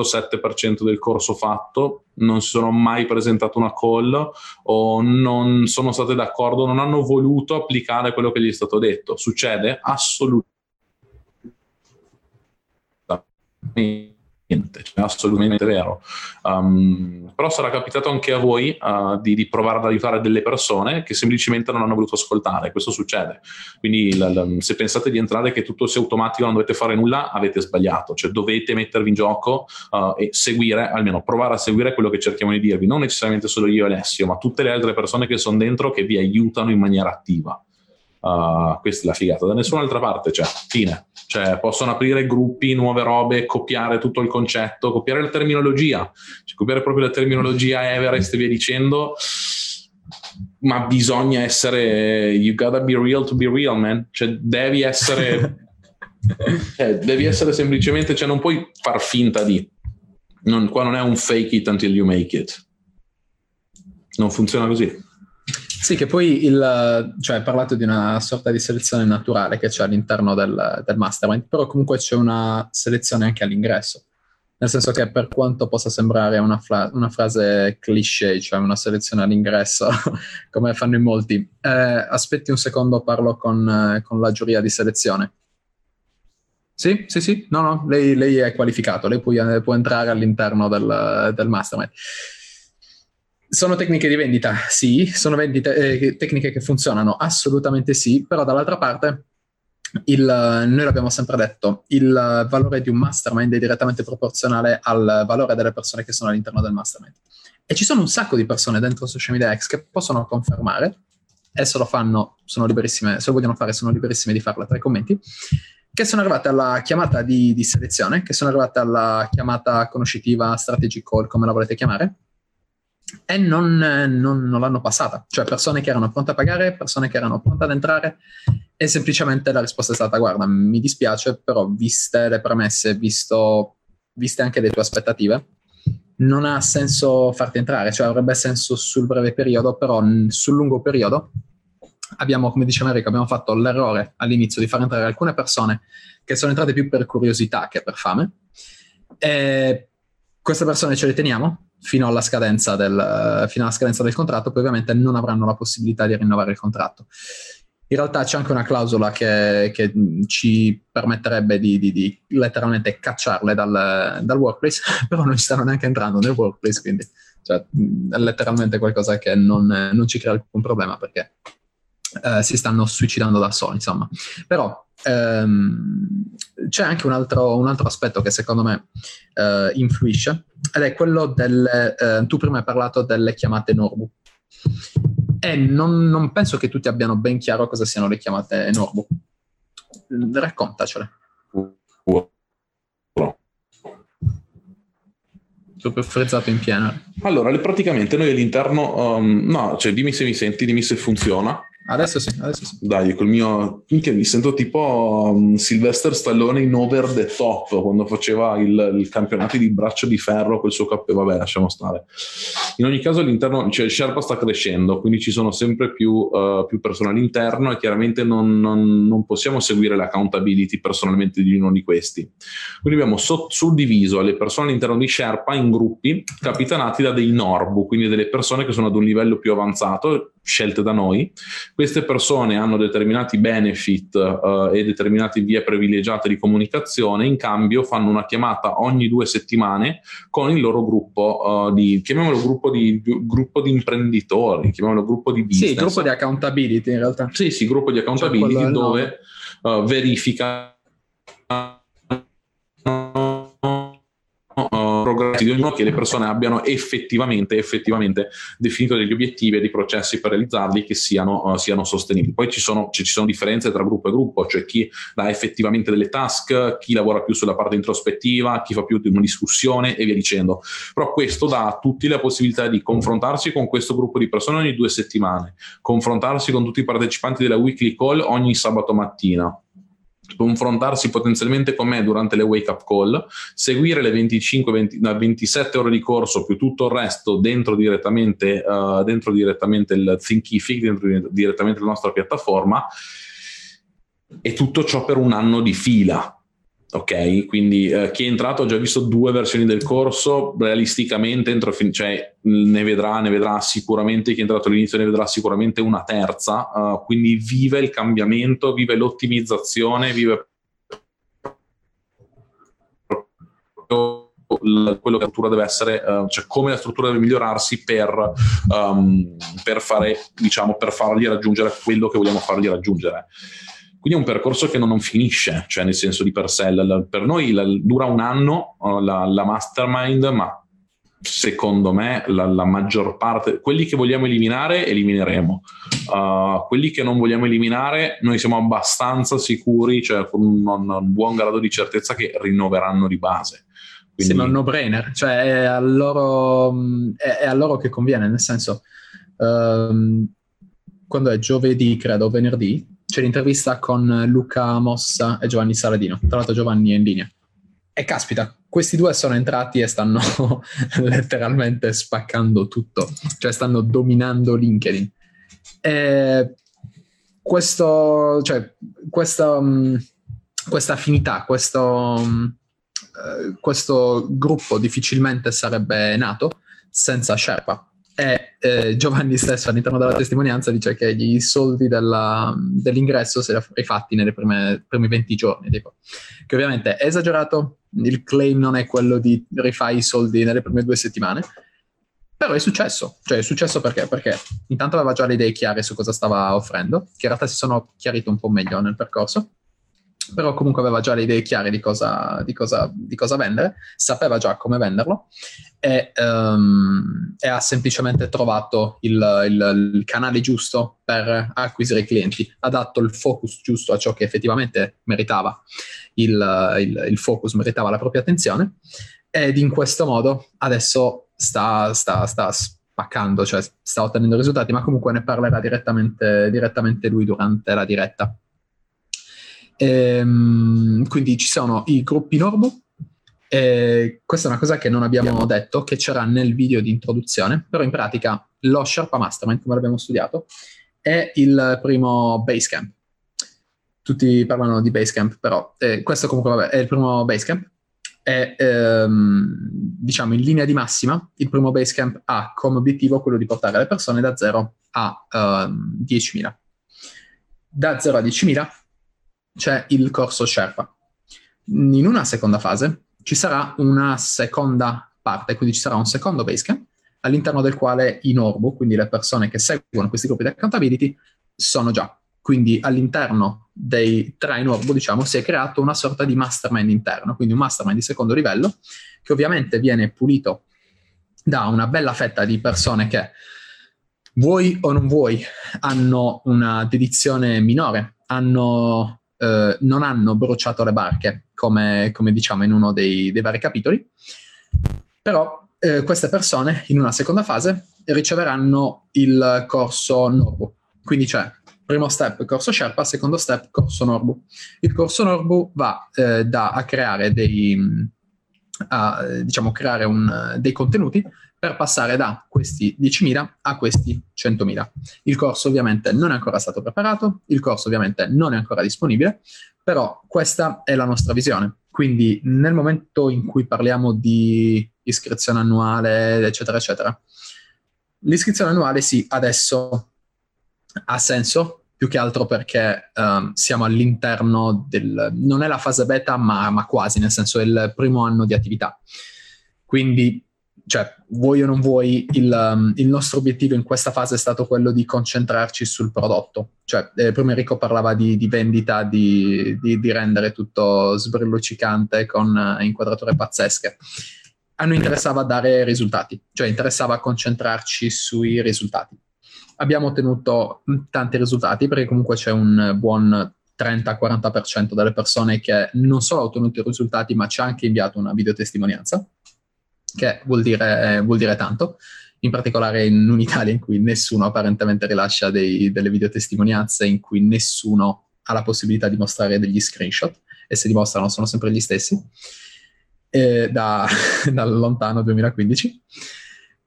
7% del corso fatto, non si sono mai presentate una call o non sono state d'accordo, non hanno voluto applicare quello che gli è stato detto. Succede? Assolutamente niente, cioè, assolutamente vero. Um, però sarà capitato anche a voi uh, di, di, provare ad aiutare delle persone che semplicemente non hanno voluto ascoltare, questo succede. Quindi la, la, se pensate di entrare che tutto sia automatico, non dovete fare nulla, avete sbagliato, cioè dovete mettervi in gioco uh, e seguire, almeno provare a seguire quello che cerchiamo di dirvi, non necessariamente solo io e Alessio, ma tutte le altre persone che sono dentro che vi aiutano in maniera attiva. Uh, questa è la figata. Da nessun'altra parte, cioè, fine. Cioè, possono aprire gruppi, nuove robe, copiare tutto il concetto, copiare la terminologia, cioè, copiare proprio la terminologia Everest e via dicendo. Ma bisogna essere. You gotta be real to be real, man. Cioè, devi essere. cioè, devi essere semplicemente. Cioè, non puoi far finta di. Non, qua non è un fake it until you make it. Non funziona così. Sì, che poi il, cioè, hai parlato di una sorta di selezione naturale che c'è all'interno del, del mastermind, però comunque c'è una selezione anche all'ingresso. Nel senso che per quanto possa sembrare una, fra- una frase cliché, cioè una selezione all'ingresso, come fanno in molti, eh, aspetti un secondo, parlo con, con, la giuria di selezione. Sì, sì, sì, no, no, lei, lei è qualificato, lei può, può entrare all'interno del, del mastermind. Sono tecniche di vendita? Sì. Sono vendite, eh, tecniche che funzionano? Assolutamente sì, però dall'altra parte il, noi l'abbiamo sempre detto, il valore di un mastermind è direttamente proporzionale al valore delle persone che sono all'interno del mastermind. E ci sono un sacco di persone dentro Social Media X che possono confermare, e se lo fanno, sono liberissime, se lo vogliono fare, sono liberissime di farlo tra i commenti, che sono arrivate alla chiamata di, di selezione, che sono arrivate alla chiamata conoscitiva, strategic call, come la volete chiamare, e non, non, non, l'hanno passata. Cioè persone che erano pronte a pagare, persone che erano pronte ad entrare e semplicemente la risposta è stata guarda, mi dispiace, però viste le premesse, visto, viste anche le tue aspettative, non ha senso farti entrare, cioè avrebbe senso sul breve periodo, però sul lungo periodo abbiamo, come diceva Enrico, abbiamo fatto l'errore all'inizio di far entrare alcune persone che sono entrate più per curiosità che per fame. E queste persone ce le teniamo, fino alla, scadenza del, fino alla scadenza del contratto, poi ovviamente non avranno la possibilità di rinnovare il contratto. In realtà c'è anche una clausola che, che ci permetterebbe di, di, di, letteralmente cacciarle dal, dal, workplace, però non ci stanno neanche entrando nel workplace, quindi cioè, è letteralmente qualcosa che non, non ci crea alcun problema perché eh, si stanno suicidando da soli, insomma. Però ehm, c'è anche un altro, un altro, aspetto che secondo me eh, influisce ed è quello delle, eh, tu prima hai parlato delle chiamate Norbu e non, non, penso che tutti abbiano ben chiaro cosa siano le chiamate Norbu. Raccontacele. Proprio frizzato in pieno. Allora, praticamente noi all'interno, um, no, cioè dimmi se mi senti, dimmi se funziona. Adesso sì, adesso sì. Dai, col mio... Mi sento tipo um, Sylvester Stallone in Over the Top, quando faceva il, il campionato di braccio di ferro col suo cappello. Vabbè, lasciamo stare. In ogni caso all'interno, cioè Sherpa sta crescendo, quindi ci sono sempre più, uh, più persone all'interno e chiaramente non, non, non, possiamo seguire l'accountability personalmente di uno di questi. Quindi abbiamo so- suddiviso le persone all'interno di Sherpa in gruppi capitanati da dei Norbu, quindi delle persone che sono ad un livello più avanzato scelte da noi. Queste persone hanno determinati benefit uh, e determinate vie privilegiate di comunicazione, in cambio fanno una chiamata ogni due settimane con il loro gruppo uh, di, chiamiamolo gruppo di, gruppo di imprenditori, chiamiamolo gruppo di business. Sì, gruppo di accountability in realtà. Sì, sì, gruppo di accountability cioè dove uh, verifica ognuno che le persone abbiano effettivamente, effettivamente definito degli obiettivi e dei processi per realizzarli che siano, uh, siano sostenibili. Poi ci sono, ci sono, differenze tra gruppo e gruppo, cioè chi dà effettivamente delle task, chi lavora più sulla parte introspettiva, chi fa più di una discussione e via dicendo. Però questo dà a tutti la possibilità di confrontarsi con questo gruppo di persone ogni due settimane, confrontarsi con tutti i partecipanti della weekly call ogni sabato mattina confrontarsi potenzialmente con me durante le wake up call, seguire le 25, 20, 27 ore di corso più tutto il resto dentro direttamente, uh, dentro direttamente il Thinkific, dentro direttamente la nostra piattaforma e tutto ciò per un anno di fila ok? Quindi eh, chi è entrato ha già visto due versioni del corso, realisticamente entro fin- cioè, ne, vedrà, ne vedrà sicuramente, chi è entrato all'inizio ne vedrà sicuramente una terza, uh, quindi vive il cambiamento, vive l'ottimizzazione, vive quello che la struttura deve essere, uh, cioè come la struttura deve migliorarsi per, um, per, fare, diciamo, per fargli raggiungere quello che vogliamo fargli raggiungere. Quindi è un percorso che non, non finisce, cioè nel senso di per sé. La, la, per noi la, dura un anno la, la, mastermind, ma secondo me la, maggior parte, quelli che vogliamo eliminare, elimineremo. Uh, quelli che non vogliamo eliminare, noi siamo abbastanza sicuri, cioè con un, un buon grado di certezza che rinnoveranno di base. Quindi... Sembra un no-brainer, cioè è a, loro, è, è a loro che conviene, nel senso, um, quando è giovedì, credo, venerdì, c'è l'intervista con Luca Mossa e Giovanni Saladino. Tra l'altro Giovanni è in linea. E caspita, questi due sono entrati e stanno letteralmente spaccando tutto, cioè stanno dominando LinkedIn. E questo, cioè, questa, um, questa affinità, questo, um, uh, questo gruppo difficilmente sarebbe nato senza Sherpa. E eh, Giovanni stesso all'interno della testimonianza dice che i soldi della, dell'ingresso si sono rifatti nei primi 20 giorni. Tipo. Che ovviamente è esagerato, il claim non è quello di rifare i soldi nelle prime due settimane, però è successo. Cioè è successo perché? Perché intanto aveva già le idee chiare su cosa stava offrendo, che in realtà si sono chiarite un po' meglio nel percorso però comunque aveva già le idee chiare di cosa, di cosa, di cosa vendere, sapeva già come venderlo e, um, e ha semplicemente trovato il, il, il, canale giusto per acquisire i clienti, ha dato il focus giusto a ciò che effettivamente meritava, il, il focus meritava la propria attenzione ed in questo modo adesso sta, sta, sta spaccando, cioè sta ottenendo risultati, ma comunque ne parlerà direttamente, direttamente lui durante la diretta. Ehm, quindi ci sono i gruppi Norbo. E questa è una cosa che non abbiamo detto, che c'era nel video di introduzione, però in pratica lo Sherpa Mastermind, come l'abbiamo studiato, è il primo Basecamp. Tutti parlano di Basecamp, però eh, questo comunque vabbè, è il primo Basecamp. È, ehm, diciamo, in linea di massima, il primo Basecamp ha come obiettivo quello di portare le persone da 0 a ehm, 10.000. Da 0 a 10.000 c'è il corso Sherpa. In una seconda fase ci sarà una seconda parte, quindi ci sarà un secondo Basecamp all'interno del quale i Norbu, quindi le persone che seguono questi gruppi di accountability, sono già. Quindi all'interno dei tre Norbu, diciamo, si è creato una sorta di mastermind interno, quindi un mastermind di secondo livello, che ovviamente viene pulito da una bella fetta di persone che vuoi o non vuoi hanno una dedizione minore, hanno eh, non hanno bruciato le barche, come, come diciamo in uno dei, dei vari capitoli, però eh, queste persone in una seconda fase riceveranno il corso Norbu. Quindi c'è primo step corso Sherpa, secondo step corso Norbu. Il corso Norbu va eh, da, a creare dei, a, diciamo, creare un, dei contenuti per passare da questi 10.000 a questi 100.000. Il corso ovviamente non è ancora stato preparato, il corso ovviamente non è ancora disponibile, però questa è la nostra visione. Quindi nel momento in cui parliamo di iscrizione annuale, eccetera, eccetera, l'iscrizione annuale sì, adesso ha senso, più che altro perché um, siamo all'interno del... non è la fase beta, ma, ma quasi, nel senso è il primo anno di attività. Quindi cioè, vuoi o non vuoi, il, um, il, nostro obiettivo in questa fase è stato quello di concentrarci sul prodotto. Cioè, eh, prima Enrico parlava di, di vendita, di, di, di, rendere tutto sbrilluccicante con uh, inquadrature pazzesche. A noi interessava dare risultati, cioè interessava concentrarci sui risultati. Abbiamo ottenuto tanti risultati perché comunque c'è un buon 30-40% delle persone che non solo ha ottenuto i risultati, ma ci ha anche inviato una videotestimonianza che vuol dire, vuol dire tanto, in particolare in un'Italia in cui nessuno apparentemente rilascia dei, delle videotestimonianze, in cui nessuno ha la possibilità di mostrare degli screenshot, e se dimostrano sono sempre gli stessi, eh, da, dal lontano 2015.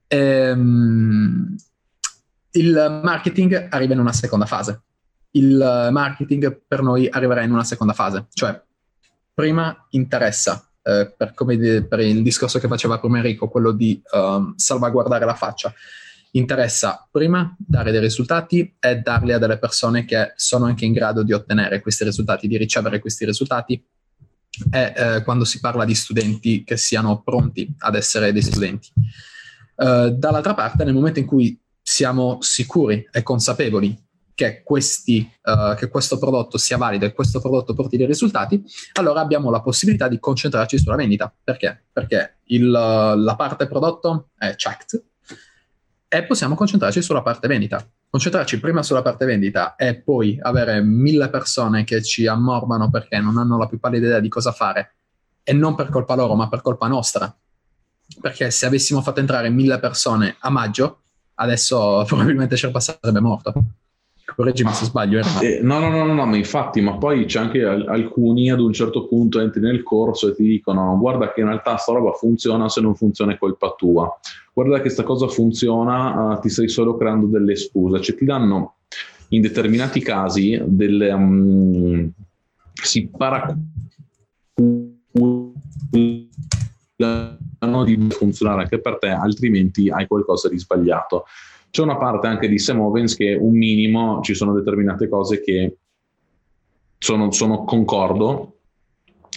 Ehm, il marketing arriva in una seconda fase. Il marketing per noi arriverà in una seconda fase, cioè prima interessa eh, per, di, per, il discorso che faceva prima Enrico, quello di um, salvaguardare la faccia. Interessa prima dare dei risultati e darli a delle persone che sono anche in grado di ottenere questi risultati, di ricevere questi risultati. E eh, quando si parla di studenti che siano pronti ad essere dei studenti. Uh, dall'altra parte, nel momento in cui siamo sicuri e consapevoli che, questi, uh, che, questo prodotto sia valido e questo prodotto porti dei risultati, allora abbiamo la possibilità di concentrarci sulla vendita. Perché? Perché il, la parte prodotto è checked e possiamo concentrarci sulla parte vendita. Concentrarci prima sulla parte vendita e poi avere mille persone che ci ammorbano perché non hanno la più pallida idea di cosa fare e non per colpa loro ma per colpa nostra. Perché se avessimo fatto entrare mille persone a maggio, adesso probabilmente Sherpa sarebbe morto correggimi se sbaglio. Eh, no, no, no, no, no, ma infatti, ma poi c'è anche alcuni ad un certo punto entri nel corso e ti dicono guarda che in realtà sta roba funziona, se non funziona è colpa tua. Guarda che questa cosa funziona, uh, ti stai solo creando delle scuse. Cioè ti danno in determinati casi delle... Um, si paraculano di funzionare anche per te, altrimenti hai qualcosa di sbagliato. C'è una parte anche di Sam Owens che un minimo ci sono determinate cose che sono, sono concordo,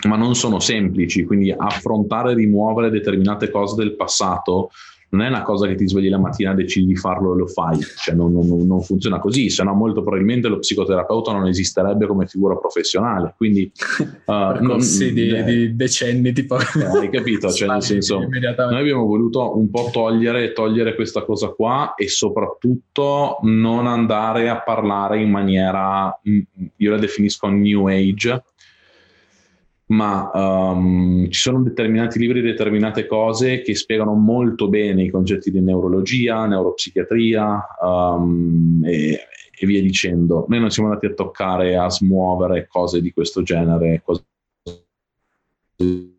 ma non sono semplici, quindi affrontare e rimuovere determinate cose del passato non è una cosa che ti svegli la mattina, decidi di farlo e lo fai, cioè non, non, non funziona così, se no molto probabilmente lo psicoterapeuta non esisterebbe come figura professionale, quindi... Uh, non, di, eh, di, decenni tipo... Eh, hai capito? Cioè nel senso, noi abbiamo voluto un po' togliere, togliere questa cosa qua e soprattutto non andare a parlare in maniera, mm, io la definisco new age, ma um, ci sono determinati libri, determinate cose che spiegano molto bene i concetti di neurologia, neuropsichiatria um, e, e, via dicendo. Noi non siamo andati a toccare, a smuovere cose di questo genere, cose di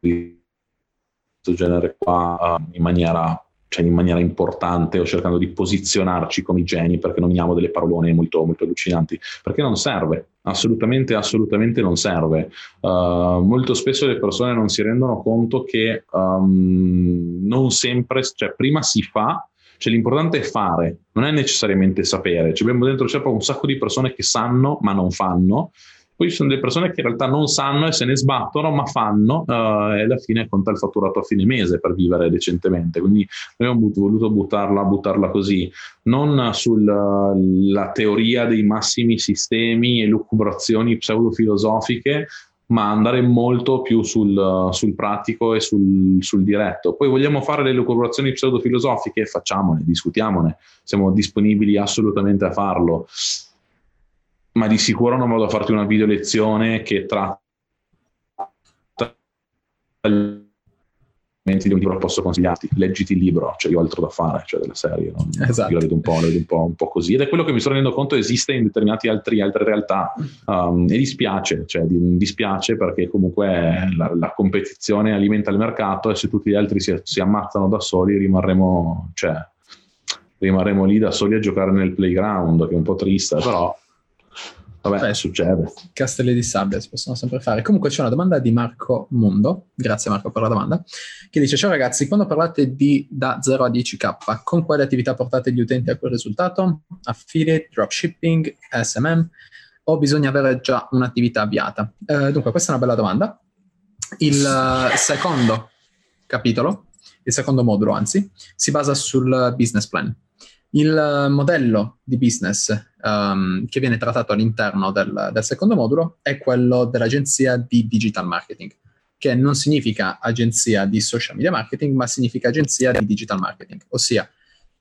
questo genere qua uh, in maniera cioè in maniera importante o cercando di posizionarci come geni perché nominiamo delle parolone molto, molto allucinanti, perché non serve, assolutamente, assolutamente non serve. Uh, molto spesso le persone non si rendono conto che um, non sempre, cioè prima si fa, cioè l'importante è fare, non è necessariamente sapere. Cioè abbiamo dentro c'è un sacco di persone che sanno ma non fanno poi ci sono delle persone che in realtà non sanno e se ne sbattono, ma fanno uh, e alla fine conta il fatturato a fine mese per vivere decentemente. Quindi noi abbiamo voluto buttarla, buttarla così, non sulla teoria dei massimi sistemi e lucubrazioni pseudofilosofiche, ma andare molto più sul, sul pratico e sul, sul, diretto. Poi vogliamo fare le lucubrazioni pseudofilosofiche? Facciamone, discutiamone, siamo disponibili assolutamente a farlo ma di sicuro non vado a farti una video lezione che tratta di un libro posso consigliarti, leggiti il libro, cioè io ho altro da fare, cioè della serie, no? esatto. io la vedo un, po', la vedo un po', un po', così, ed è quello che mi sto rendendo conto esiste in determinate altre realtà um, e dispiace, cioè dispiace perché comunque la, la, competizione alimenta il mercato e se tutti gli altri si, si ammazzano da soli rimarremo, cioè, rimarremo lì da soli a giocare nel playground, che è un po' triste, però Vabbè, Beh, succede. Castelli di sabbia si possono sempre fare. Comunque c'è una domanda di Marco Mondo, grazie Marco per la domanda, che dice ciao ragazzi, quando parlate di da 0 a 10k, con quale attività portate gli utenti a quel risultato? Affiliate, dropshipping, SMM o bisogna avere già un'attività avviata? Eh, dunque questa è una bella domanda. Il uh, secondo capitolo, il secondo modulo anzi, si basa sul business plan il modello di business um, che viene trattato all'interno del, del, secondo modulo è quello dell'agenzia di digital marketing, che non significa agenzia di social media marketing, ma significa agenzia di digital marketing, ossia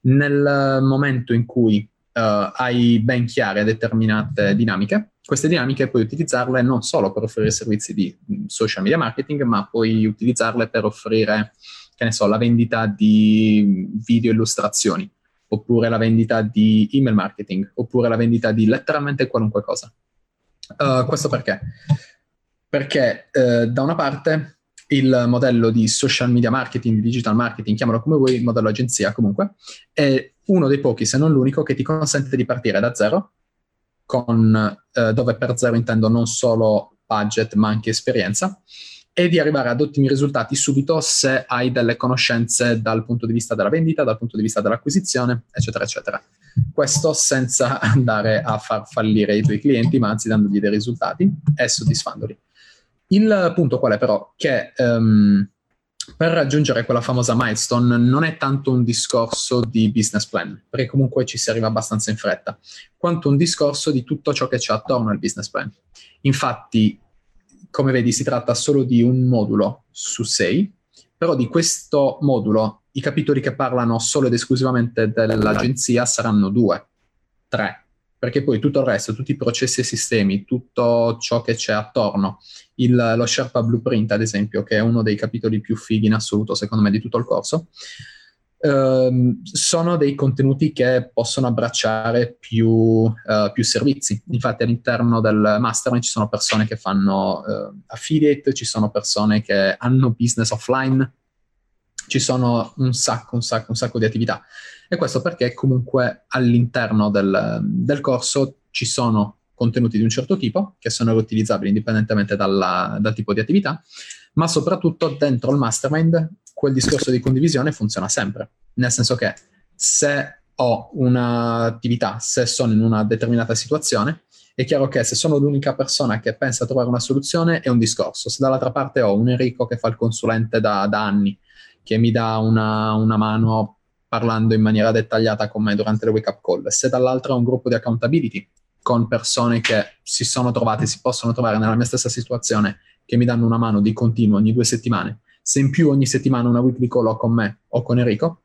nel momento in cui uh, hai ben chiare determinate dinamiche, queste dinamiche puoi utilizzarle non solo per offrire servizi di social media marketing, ma puoi utilizzarle per offrire, che ne so, la vendita di video illustrazioni oppure la vendita di email marketing, oppure la vendita di letteralmente qualunque cosa. Uh, questo perché? Perché uh, da una parte il modello di social media marketing, di digital marketing, chiamalo come vuoi, modello agenzia comunque, è uno dei pochi, se non l'unico, che ti consente di partire da zero, con, uh, dove per zero intendo non solo budget ma anche esperienza, e di arrivare ad ottimi risultati subito se hai delle conoscenze dal punto di vista della vendita, dal punto di vista dell'acquisizione, eccetera, eccetera. Questo senza andare a far fallire i tuoi clienti, ma anzi dandogli dei risultati e soddisfandoli. Il punto qual è però? Che um, per raggiungere quella famosa milestone non è tanto un discorso di business plan, perché comunque ci si arriva abbastanza in fretta, quanto un discorso di tutto ciò che c'è attorno al business plan. Infatti, come vedi si tratta solo di un modulo su sei, però di questo modulo i capitoli che parlano solo ed esclusivamente dell'agenzia saranno due, tre, perché poi tutto il resto, tutti i processi e sistemi, tutto ciò che c'è attorno, il, lo Sherpa Blueprint ad esempio, che è uno dei capitoli più fighi in assoluto secondo me di tutto il corso, ehm, sono dei contenuti che possono abbracciare più, uh, più, servizi. Infatti all'interno del mastermind ci sono persone che fanno uh, affiliate, ci sono persone che hanno business offline, ci sono un sacco, un sacco, un sacco di attività. E questo perché comunque all'interno del, del corso ci sono contenuti di un certo tipo che sono riutilizzabili indipendentemente dalla, dal tipo di attività, ma soprattutto dentro il mastermind quel discorso di condivisione funziona sempre, nel senso che se ho un'attività, se sono in una determinata situazione, è chiaro che se sono l'unica persona che pensa a trovare una soluzione è un discorso, se dall'altra parte ho un Enrico che fa il consulente da, da anni, che mi dà una, una mano parlando in maniera dettagliata con me durante le wake up call, se dall'altra ho un gruppo di accountability con persone che si sono trovate, si possono trovare nella mia stessa situazione, che mi danno una mano di continuo ogni due settimane, se in più ogni settimana una weekly call ho con me o con Enrico,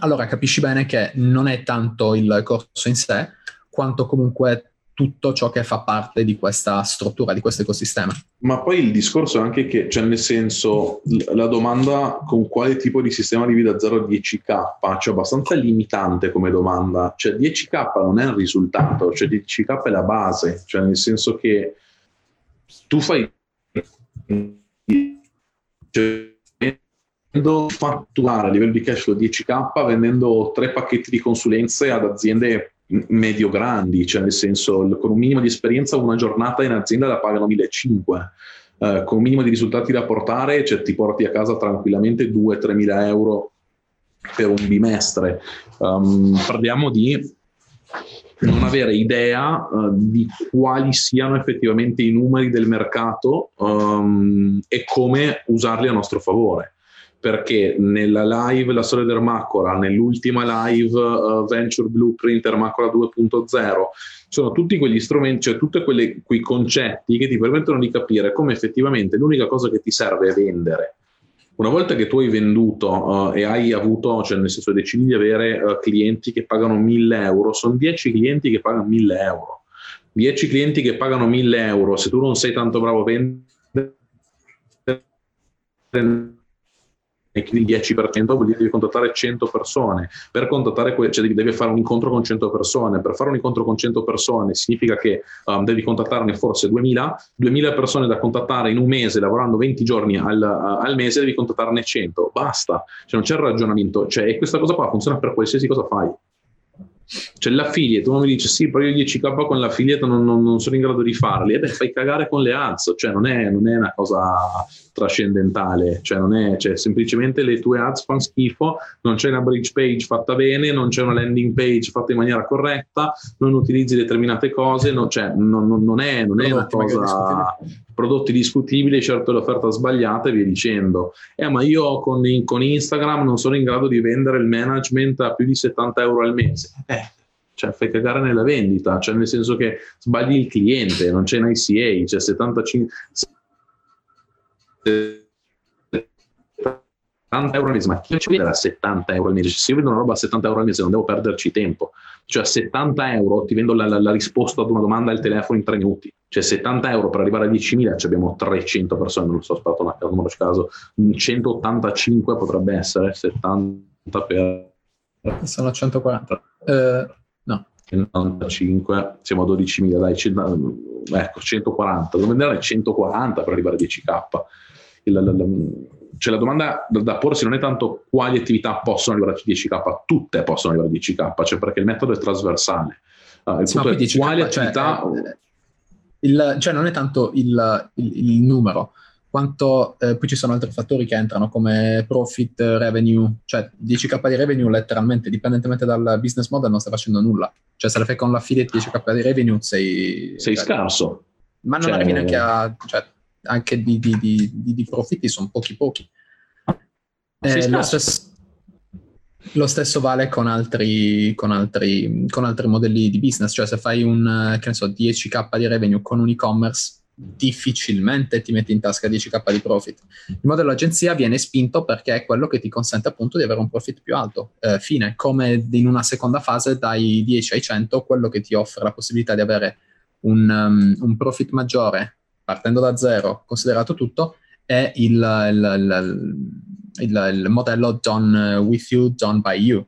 allora capisci bene che non è tanto il corso in sé, quanto comunque tutto ciò che fa parte di questa struttura, di questo ecosistema. Ma poi il discorso è anche che, cioè nel senso, la domanda con quale tipo di sistema di da 0 a 10k, cioè abbastanza limitante come domanda, cioè 10k non è il risultato, cioè 10k è la base, cioè nel senso che tu fai fatturare a livello di cash flow 10k vendendo tre pacchetti di consulenze ad aziende medio grandi, cioè nel senso con un minimo di esperienza una giornata in azienda la pagano 1500, uh, con un minimo di risultati da portare cioè, ti porti a casa tranquillamente 2-3 mila euro per un bimestre. Um, parliamo di non avere idea uh, di quali siano effettivamente i numeri del mercato um, e come usarli a nostro favore perché nella live La storia d'Ermacora, nell'ultima live uh, Venture Blueprint Ermacora 2.0, sono tutti quegli strumenti, cioè tutti quei concetti che ti permettono di capire come effettivamente l'unica cosa che ti serve è vendere. Una volta che tu hai venduto uh, e hai avuto, cioè nel senso decidi di avere uh, clienti che pagano 1000 euro, sono 10 clienti che pagano 1000 euro. 10 clienti che pagano 1000 euro, se tu non sei tanto bravo a vendere, e quindi il 10% vuol dire devi contattare 100 persone. Per contattare, que- cioè devi, devi, fare un incontro con 100 persone. Per fare un incontro con 100 persone significa che um, devi contattarne forse 2000, 2000 persone da contattare in un mese, lavorando 20 giorni al, uh, al mese, devi contattarne 100. Basta, cioè, non c'è il ragionamento. Cioè, e questa cosa qua funziona per qualsiasi cosa fai. C'è l'affiliate, uno mi dice sì, però io 10k con l'affiliate non, non, non sono in grado di farli. E beh, fai cagare con le ads, cioè non è, non è una cosa trascendentale, cioè non è, cioè, semplicemente le tue ads fanno schifo, non c'è una bridge page fatta bene, non c'è una landing page fatta in maniera corretta, non utilizzi determinate cose, non, cioè, non, non è, non è una cosa prodotti discutibili, certo l'offerta sbagliata e via dicendo. Eh, ma io con, con, Instagram non sono in grado di vendere il management a più di 70 euro al mese. Eh, cioè fai cagare nella vendita, cioè nel senso che sbagli il cliente, non c'è un ICA, cioè 75... 70 euro al mese, ma chi ci vede a 70 euro al mese? Se io vedo una roba a 70 euro al mese non devo perderci tempo. Cioè a 70 euro ti vendo la, la, la risposta ad una domanda al telefono in 3 minuti. Cioè 70 euro per arrivare a 10.000, cioè abbiamo 300 persone, non so, aspetta un numero caso, 185 potrebbe essere, 70 per... Sono 140. Eh, no. 95, siamo a 12.000, dai, c- ecco, 140, devo vendere 140 per arrivare a 10k. Il, il, il, cioè la domanda da, da, porsi non è tanto quali attività possono arrivare a 10k, tutte possono arrivare a 10k, cioè perché il metodo è trasversale. Uh, il sì, punto è 10K, quali cioè, attività... Eh, il, cioè non è tanto il, il, il numero, quanto eh, poi ci sono altri fattori che entrano come profit, revenue, cioè 10k di revenue letteralmente, dipendentemente dal business model, non stai facendo nulla. Cioè se la fai con l'affiliate 10k di revenue sei... Sei scarso. Ma non cioè, arrivi neanche a... Cioè, anche di, di, di, di profitti sono pochi pochi. Eh, lo, stesso, lo, stesso, vale con altri, con, altri, con altri modelli di business, cioè se fai un che ne so, 10k di revenue con un e-commerce, difficilmente ti metti in tasca 10k di profit. Il modello agenzia viene spinto perché è quello che ti consente appunto di avere un profit più alto. Eh, fine, come in una seconda fase dai 10 ai 100, quello che ti offre la possibilità di avere un, um, un profit maggiore partendo da zero, considerato tutto, è il, il, il, il, modello done with you, done by you,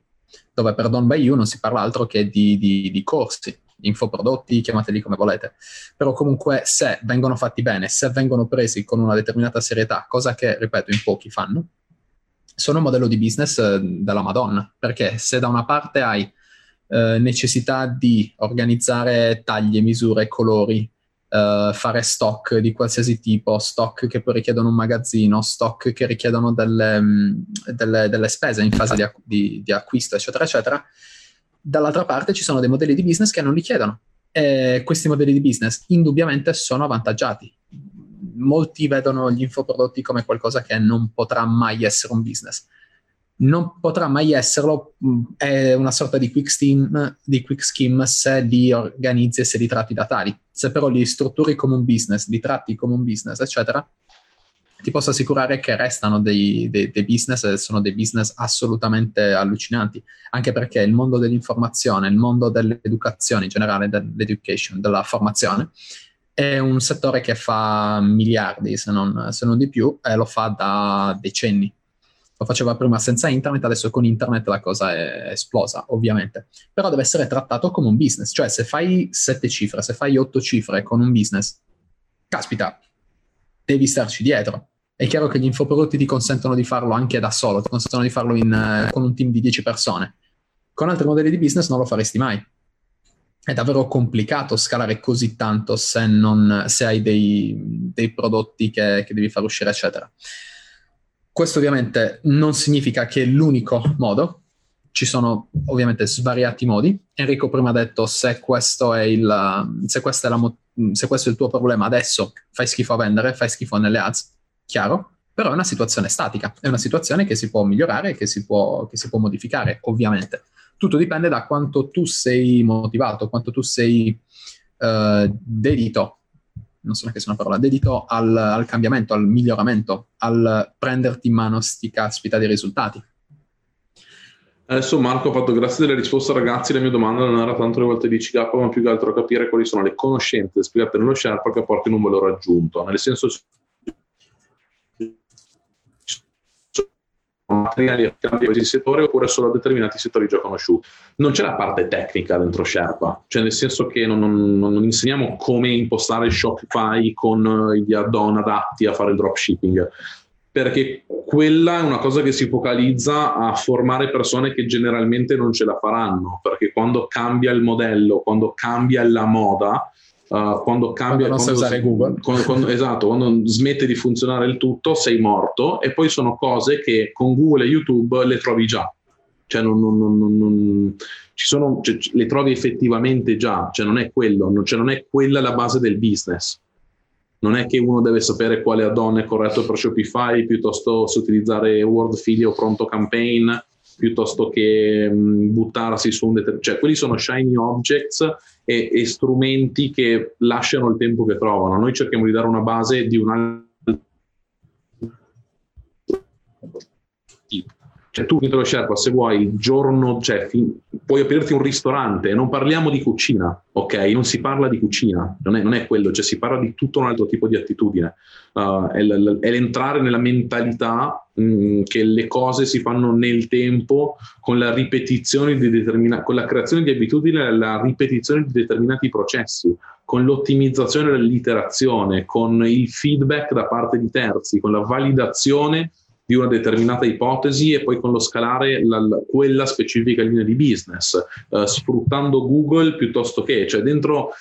dove per done by you non si parla altro che di, di, di corsi, infoprodotti, chiamateli come volete. Però comunque se vengono fatti bene, se vengono presi con una determinata serietà, cosa che, ripeto, in pochi fanno, sono un modello di business eh, della Madonna, perché se da una parte hai eh, necessità di organizzare taglie, misure, colori, eh, fare stock di qualsiasi tipo, stock che poi richiedono un magazzino, stock che richiedono delle, mm, delle, delle spese in fase di, di, di acquisto, eccetera, eccetera, dall'altra parte ci sono dei modelli di business che non li chiedono. E questi modelli di business indubbiamente sono avvantaggiati molti vedono gli infoprodotti come qualcosa che non potrà mai essere un business. Non potrà mai esserlo, mm, è una sorta di quick, steam, di quick scheme se li organizzi e se li tratti da tali. Se però li strutturi come un business, li tratti come un business, eccetera, ti posso assicurare che restano dei, dei, dei business e sono dei business assolutamente allucinanti, anche perché il mondo dell'informazione, il mondo dell'educazione in generale, dell'education, della formazione, è un settore che fa miliardi, se non, se non di più, e lo fa da decenni. Lo faceva prima senza internet, adesso con internet la cosa è esplosa, ovviamente. Però deve essere trattato come un business, cioè se fai sette cifre, se fai otto cifre con un business, caspita, devi starci dietro. È chiaro che gli infoprodotti ti consentono di farlo anche da solo, ti consentono di farlo in, uh, con un team di 10 persone. Con altri modelli di business non lo faresti mai è davvero complicato scalare così tanto se, non, se hai dei, dei prodotti che, che, devi far uscire, eccetera. Questo ovviamente non significa che è l'unico modo, ci sono ovviamente svariati modi. Enrico prima ha detto se questo è il, se è la, se questo è il tuo problema adesso, fai schifo a vendere, fai schifo nelle ads, chiaro, però è una situazione statica, è una situazione che si può migliorare, che si può, che si può modificare, ovviamente. Tutto dipende da quanto tu sei motivato, quanto tu sei uh, dedito, non so neanche se è una parola, dedito al, al, cambiamento, al miglioramento, al prenderti in mano sti caspita dei risultati. Adesso Marco ha fatto grazie delle risposte ragazzi, la mia domanda non era tanto le volte di CK, ma più che altro capire quali sono le conoscenze spiegate nello Sherpa che portino un valore aggiunto, nel senso materiali questi settori oppure solo a determinati settori già conosciuti. Non c'è la parte tecnica dentro Sherpa, cioè nel senso che non, non, non insegniamo come impostare Shopify con gli add-on adatti a fare il dropshipping, perché quella è una cosa che si focalizza a formare persone che generalmente non ce la faranno, perché quando cambia il modello, quando cambia la moda, Uh, quando cambia quando non quando, usare Google. quando, quando, esatto quando smette di funzionare il tutto sei morto e poi sono cose che con Google e YouTube le trovi già. Cioè non, non, non, ci sono, cioè, le trovi effettivamente già cioè non è quello non, cioè non è quella la base del business. Non è che uno deve sapere quale add-on è corretto per Shopify piuttosto se utilizzare WordFeed o Pronto Campaign piuttosto che mh, buttarsi su un determinato... Cioè, quelli sono shiny objects e, e, strumenti che lasciano il tempo che trovano. Noi cerchiamo di dare una base di un. Cioè, tu, Vittorio Sherpa, se vuoi, il giorno, cioè, fin, puoi aprirti un ristorante, non parliamo di cucina, ok? Non si parla di cucina, non è, non è quello, cioè si parla di tutto un altro tipo di attitudine. Uh, è, l- è, l'entrare nella mentalità mm, che le cose si fanno nel tempo con la ripetizione di determinati, con la creazione di abitudini e la ripetizione di determinati processi, con l'ottimizzazione dell'iterazione, con il feedback da parte di terzi, con la validazione di una determinata ipotesi e poi con lo scalare la, la, quella specifica linea di business, uh, sfruttando Google piuttosto che, cioè dentro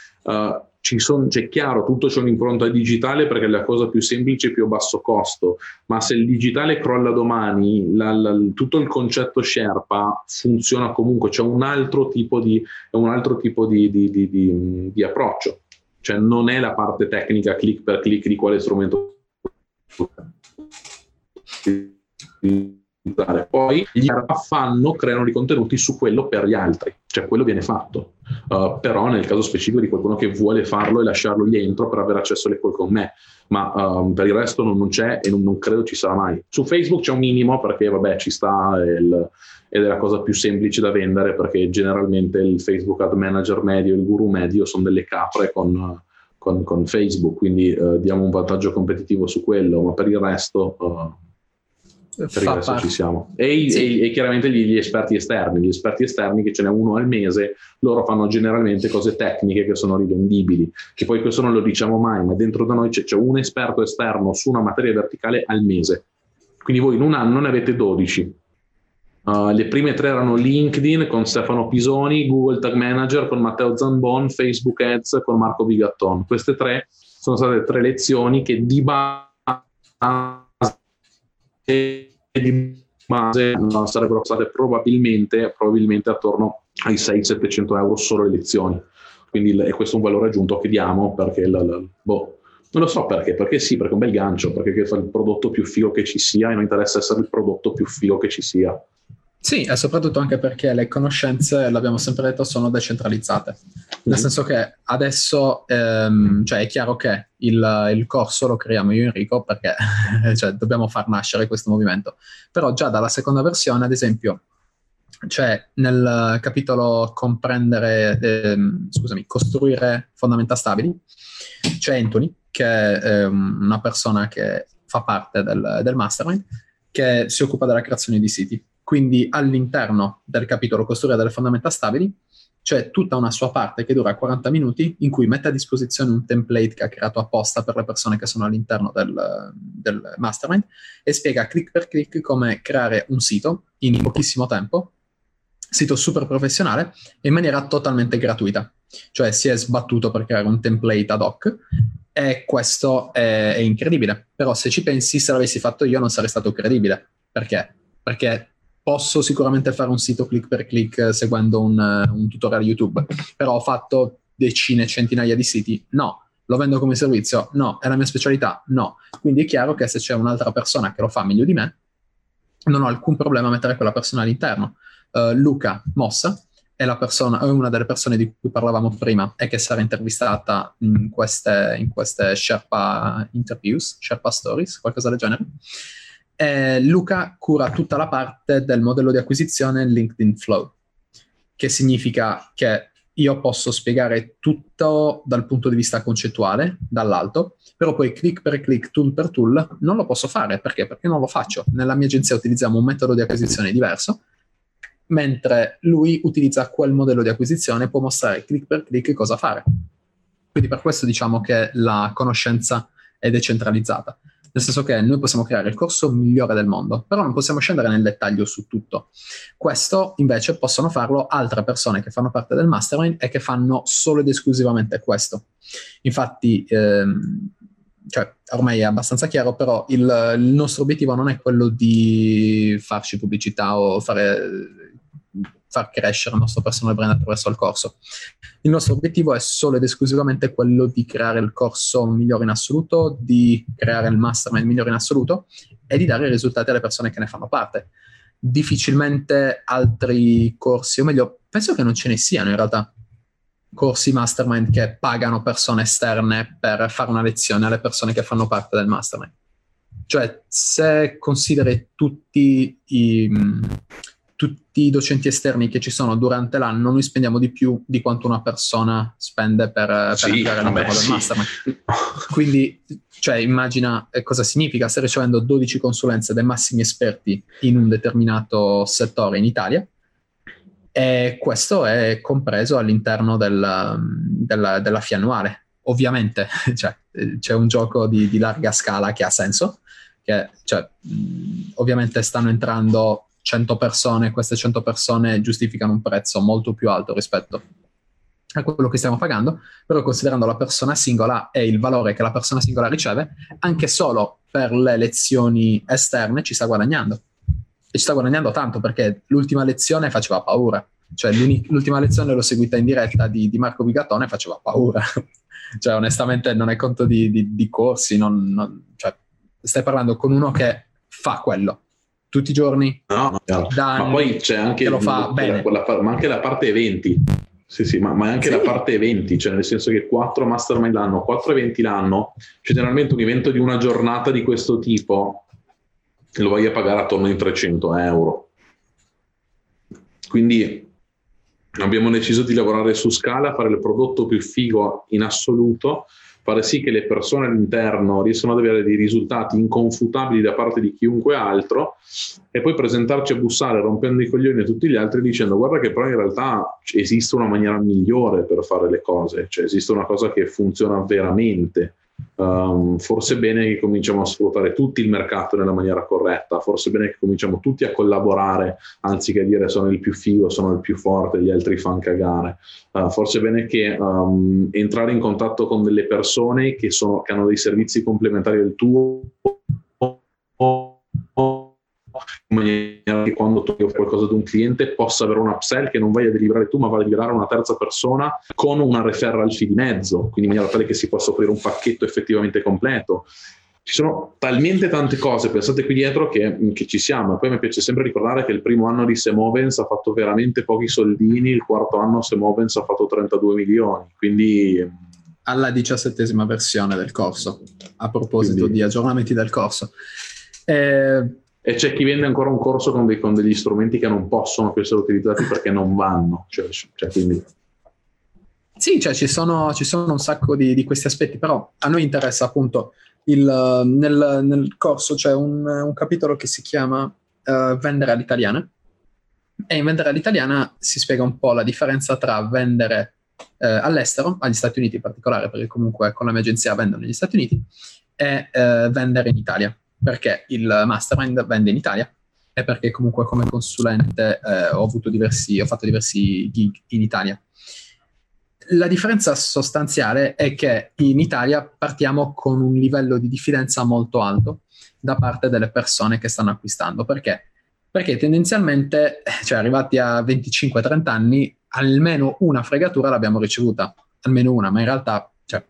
ci son, c'è chiaro, tutto c'è un'impronta digitale perché è la cosa più semplice e più a basso costo, ma se il digitale crolla domani, la, la, tutto il concetto Sherpa funziona comunque, c'è un altro tipo di, altro tipo di, di, di approccio, cioè non è la parte tecnica click per click di quale strumento poi gli fanno, creano dei contenuti su quello per gli altri, cioè quello viene fatto. Uh, però nel caso specifico di qualcuno che vuole farlo e lasciarlo lì dentro per avere accesso alle call con me, ma uh, per il resto non, non c'è e non, non, credo ci sarà mai. Su Facebook c'è un minimo perché vabbè ci sta il, ed è la cosa più semplice da vendere perché generalmente il Facebook Ad Manager medio il guru medio sono delle capre con, con, con Facebook, quindi uh, diamo un vantaggio competitivo su quello, ma per il resto per il resto ci siamo. E, sì. e, e chiaramente gli, gli, esperti esterni, gli esperti esterni che ce n'è uno al mese, loro fanno generalmente cose tecniche che sono rivendibili, che poi questo non lo diciamo mai, ma dentro da noi c'è, c'è un esperto esterno su una materia verticale al mese. Quindi voi in un anno ne avete 12. Uh, le prime tre erano LinkedIn con Stefano Pisoni, Google Tag Manager con Matteo Zambon, Facebook Ads con Marco Bigatton. Queste tre sono state tre lezioni che di base di base sarebbero state probabilmente, probabilmente attorno ai 600-700 euro solo le lezioni. Quindi è questo un valore aggiunto che diamo perché, la, la, boh, non lo so perché, perché sì, perché è un bel gancio, perché fa il prodotto più figo che ci sia e non interessa essere il prodotto più figo che ci sia. Sì, e soprattutto anche perché le conoscenze, l'abbiamo sempre detto, sono decentralizzate. Nel mm. senso che adesso ehm, cioè è chiaro che il, il, corso lo creiamo io e Enrico perché cioè, dobbiamo far nascere questo movimento. Però già dalla seconda versione, ad esempio, cioè nel capitolo comprendere, ehm, scusami, costruire fondamenta stabili, c'è Anthony, che è ehm, una persona che fa parte del, del mastermind, che si occupa della creazione di siti quindi all'interno del capitolo costruire delle fondamenta stabili c'è tutta una sua parte che dura 40 minuti in cui mette a disposizione un template che ha creato apposta per le persone che sono all'interno del, del mastermind e spiega clic per clic come creare un sito in pochissimo tempo, sito super professionale in maniera totalmente gratuita. Cioè si è sbattuto per creare un template ad hoc e questo è, è incredibile. Però se ci pensi, se l'avessi fatto io non sarei stato credibile. Perché? Perché posso sicuramente fare un sito click per click eh, seguendo un, eh, un tutorial YouTube, però ho fatto decine, centinaia di siti? No. Lo vendo come servizio? No. È la mia specialità? No. Quindi è chiaro che se c'è un'altra persona che lo fa meglio di me, non ho alcun problema a mettere quella persona all'interno. Uh, Luca Mossa è, persona, è, una delle persone di cui parlavamo prima e che sarà intervistata in queste, in queste Sherpa interviews, Sherpa stories, qualcosa del genere. Eh, Luca cura tutta la parte del modello di acquisizione LinkedIn Flow, che significa che io posso spiegare tutto dal punto di vista concettuale, dall'alto, però poi click per click, tool per tool, non lo posso fare. Perché? Perché non lo faccio. Nella mia agenzia utilizziamo un metodo di acquisizione diverso, mentre lui utilizza quel modello di acquisizione e può mostrare click per click cosa fare. Quindi per questo diciamo che la conoscenza è decentralizzata nel senso che noi possiamo creare il corso migliore del mondo, però non possiamo scendere nel dettaglio su tutto. Questo invece possono farlo altre persone che fanno parte del mastermind e che fanno solo ed esclusivamente questo. Infatti, ehm, cioè, ormai è abbastanza chiaro, però il, il nostro obiettivo non è quello di farci pubblicità o fare far crescere il nostro personal brand attraverso il corso. Il nostro obiettivo è solo ed esclusivamente quello di creare il corso migliore in assoluto, di creare il mastermind migliore in assoluto e di dare risultati alle persone che ne fanno parte. Difficilmente altri corsi, o meglio, penso che non ce ne siano in realtà corsi mastermind che pagano persone esterne per fare una lezione alle persone che fanno parte del mastermind. Cioè, se consideri tutti i, tutti i docenti esterni che ci sono durante l'anno, noi spendiamo di più di quanto una persona spende per, per sì, entrare all'interno del sì. mastermind. Quindi, cioè, immagina eh, cosa significa stare ricevendo 12 consulenze dai massimi esperti in un determinato settore in Italia. E questo è compreso all'interno del, della, della FIA annuale. Ovviamente cioè, c'è un gioco di, di, larga scala che ha senso, che cioè, ovviamente stanno entrando 100 persone, queste 100 persone giustificano un prezzo molto più alto rispetto a quello che stiamo pagando, però considerando la persona singola e il valore che la persona singola riceve, anche solo per le lezioni esterne ci sta guadagnando. E ci sta guadagnando tanto perché l'ultima lezione faceva paura. Cioè l'ultima lezione l'ho seguita in diretta di, di Marco Bigatone e faceva paura. cioè onestamente non è conto di, di, di corsi, non, non, cioè, stai parlando con uno che fa quello tutti i giorni. No, no ma poi c'è anche, lo fa bene. Quella, ma anche la parte eventi. Sì, sì, ma, ma anche sì. la parte eventi, cioè nel senso che 4 mastermind l'anno, 4 eventi l'anno, generalmente un evento di una giornata di questo tipo lo vai a pagare attorno ai 300 euro. Quindi abbiamo deciso di lavorare su scala, fare il prodotto più figo in assoluto fare sì che le persone all'interno riescano ad avere dei risultati inconfutabili da parte di chiunque altro e poi presentarci a bussare rompendo i coglioni a tutti gli altri dicendo guarda che però in realtà esiste una maniera migliore per fare le cose, cioè esiste una cosa che funziona veramente Um, forse è bene che cominciamo a sfruttare tutti il mercato nella maniera corretta, forse è bene che cominciamo tutti a collaborare anziché dire sono il più figo, sono il più forte, gli altri fanno cagare. Uh, forse è bene che um, entrare in contatto con delle persone che, sono, che hanno dei servizi complementari al tuo in maniera che quando tu offri qualcosa ad un cliente possa avere un upsell che non vai a deliberare tu ma vai a deliberare una terza persona con una referral fee di mezzo, quindi in maniera tale che si possa offrire un pacchetto effettivamente completo. Ci sono talmente tante cose pensate qui dietro che, che ci siamo. Poi mi piace sempre ricordare che il primo anno di Semovens ha fatto veramente pochi soldini, il quarto anno Semovens ha fatto 32 milioni. Quindi alla diciassettesima versione del corso, a proposito Quindi... di aggiornamenti del corso. Eh, e c'è chi vende ancora un corso con, dei, con degli strumenti che non possono più essere utilizzati perché non vanno. Cioè, cioè quindi... Sì, cioè ci sono, ci sono un sacco di, di, questi aspetti, però a noi interessa appunto il, nel, nel, corso c'è un, un, capitolo che si chiama uh, Vendere all'italiana e in Vendere all'italiana si spiega un po' la differenza tra vendere uh, all'estero, agli Stati Uniti in particolare, perché comunque con la mia agenzia vendono negli Stati Uniti, e uh, vendere in Italia perché il mastermind vende in Italia e perché comunque come consulente eh, ho, diversi, ho fatto diversi gig in Italia. La differenza sostanziale è che in Italia partiamo con un livello di diffidenza molto alto da parte delle persone che stanno acquistando. Perché? Perché tendenzialmente, cioè arrivati a 25-30 anni, almeno una fregatura l'abbiamo ricevuta, almeno una, ma in realtà cioè,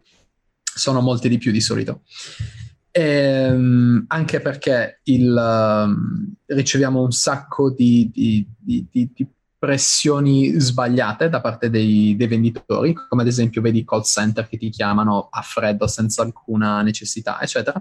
sono molte di più di solito. Ehm, anche perché il, um, riceviamo un sacco di, di, di, di, pressioni sbagliate da parte dei, dei, venditori, come ad esempio vedi call center che ti chiamano a freddo senza alcuna necessità, eccetera.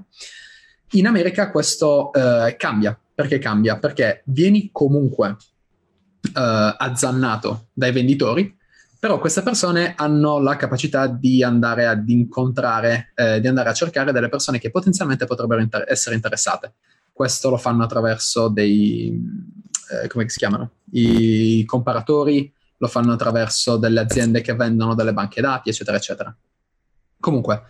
In America questo uh, cambia. Perché cambia? Perché vieni comunque uh, azzannato dai venditori però queste persone hanno la capacità di andare ad incontrare, eh, di andare a cercare delle persone che potenzialmente potrebbero inter- essere interessate. Questo lo fanno attraverso dei, eh, come si chiamano? I comparatori, lo fanno attraverso delle aziende che vendono delle banche dati, eccetera, eccetera. Comunque,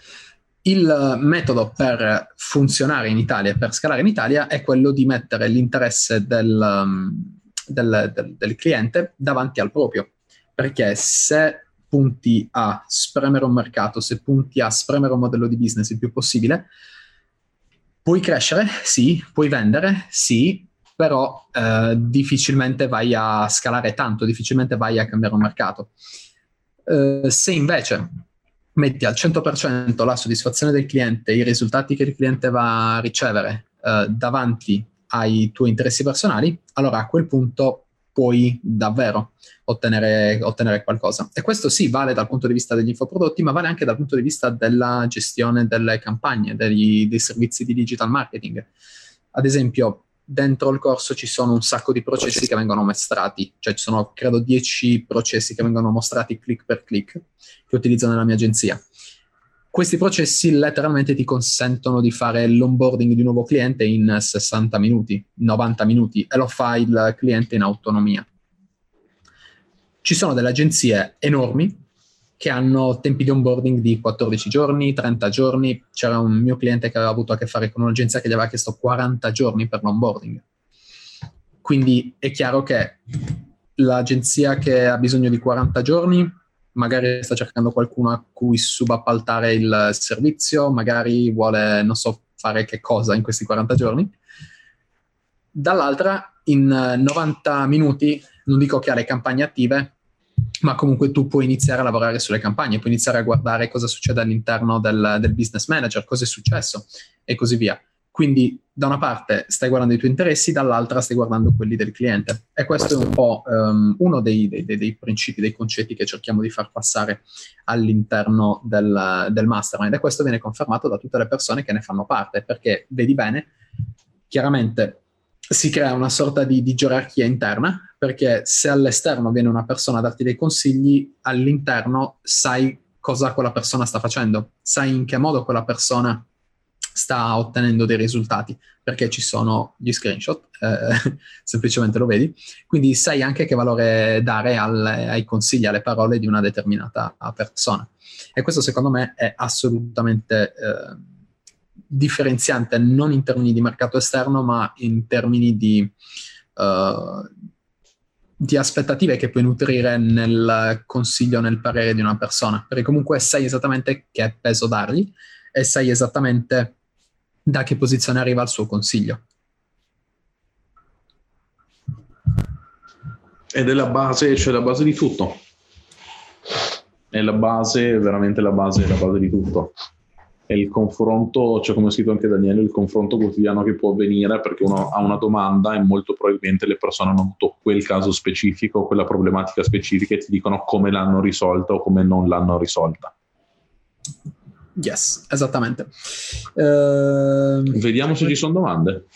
il metodo per funzionare in Italia per scalare in Italia è quello di mettere l'interesse del, um, del, del, del cliente davanti al proprio perché se punti a spremere un mercato, se punti a spremere un modello di business il più possibile, puoi crescere, sì, puoi vendere, sì, però eh, difficilmente vai a scalare tanto, difficilmente vai a cambiare un mercato. Eh, se invece metti al 100% la soddisfazione del cliente, i risultati che il cliente va a ricevere eh, davanti ai tuoi interessi personali, allora a quel punto puoi davvero ottenere, ottenere, qualcosa. E questo sì vale dal punto di vista degli infoprodotti, ma vale anche dal punto di vista della gestione delle campagne, degli, dei servizi di digital marketing. Ad esempio, dentro il corso ci sono un sacco di processi che vengono mostrati, cioè ci sono credo 10 processi che vengono mostrati click per click che utilizzo nella mia agenzia questi processi letteralmente ti consentono di fare l'onboarding di un nuovo cliente in 60 minuti, 90 minuti e lo fa il cliente in autonomia. Ci sono delle agenzie enormi che hanno tempi di onboarding di 14 giorni, 30 giorni. C'era un mio cliente che aveva avuto a che fare con un'agenzia che gli aveva chiesto 40 giorni per l'onboarding. Quindi è chiaro che l'agenzia che ha bisogno di 40 giorni magari sta cercando qualcuno a cui subappaltare il servizio, magari vuole, non so, fare che cosa in questi 40 giorni. Dall'altra, in 90 minuti, non dico che ha le campagne attive, ma comunque tu puoi iniziare a lavorare sulle campagne, puoi iniziare a guardare cosa succede all'interno del, del business manager, cosa è successo e così via. Quindi da una parte stai guardando i tuoi interessi, dall'altra stai guardando quelli del cliente. E questo, questo. è un po' um, uno dei, dei, dei, principi, dei concetti che cerchiamo di far passare all'interno del, del mastermind. E questo viene confermato da tutte le persone che ne fanno parte, perché vedi bene, chiaramente si crea una sorta di, di gerarchia interna, perché se all'esterno viene una persona a darti dei consigli, all'interno sai cosa quella persona sta facendo, sai in che modo quella persona sta ottenendo dei risultati, perché ci sono gli screenshot, eh, semplicemente lo vedi, quindi sai anche che valore dare alle, ai consigli, alle parole di una determinata persona. E questo secondo me è assolutamente eh, differenziante, non in termini di mercato esterno, ma in termini di... Uh, di aspettative che puoi nutrire nel consiglio, nel parere di una persona, perché comunque sai esattamente che peso dargli e sai esattamente da che posizione arriva il suo consiglio. Ed è la base, cioè la base di tutto. È la base, veramente la base, la base di tutto. È il confronto, cioè come ha scritto anche Daniele, il confronto quotidiano che può avvenire perché uno ha una domanda e molto probabilmente le persone hanno avuto quel caso specifico, quella problematica specifica e ti dicono come l'hanno risolta o come non l'hanno risolta. Yes, esattamente. Uh, Vediamo se ci sono domande.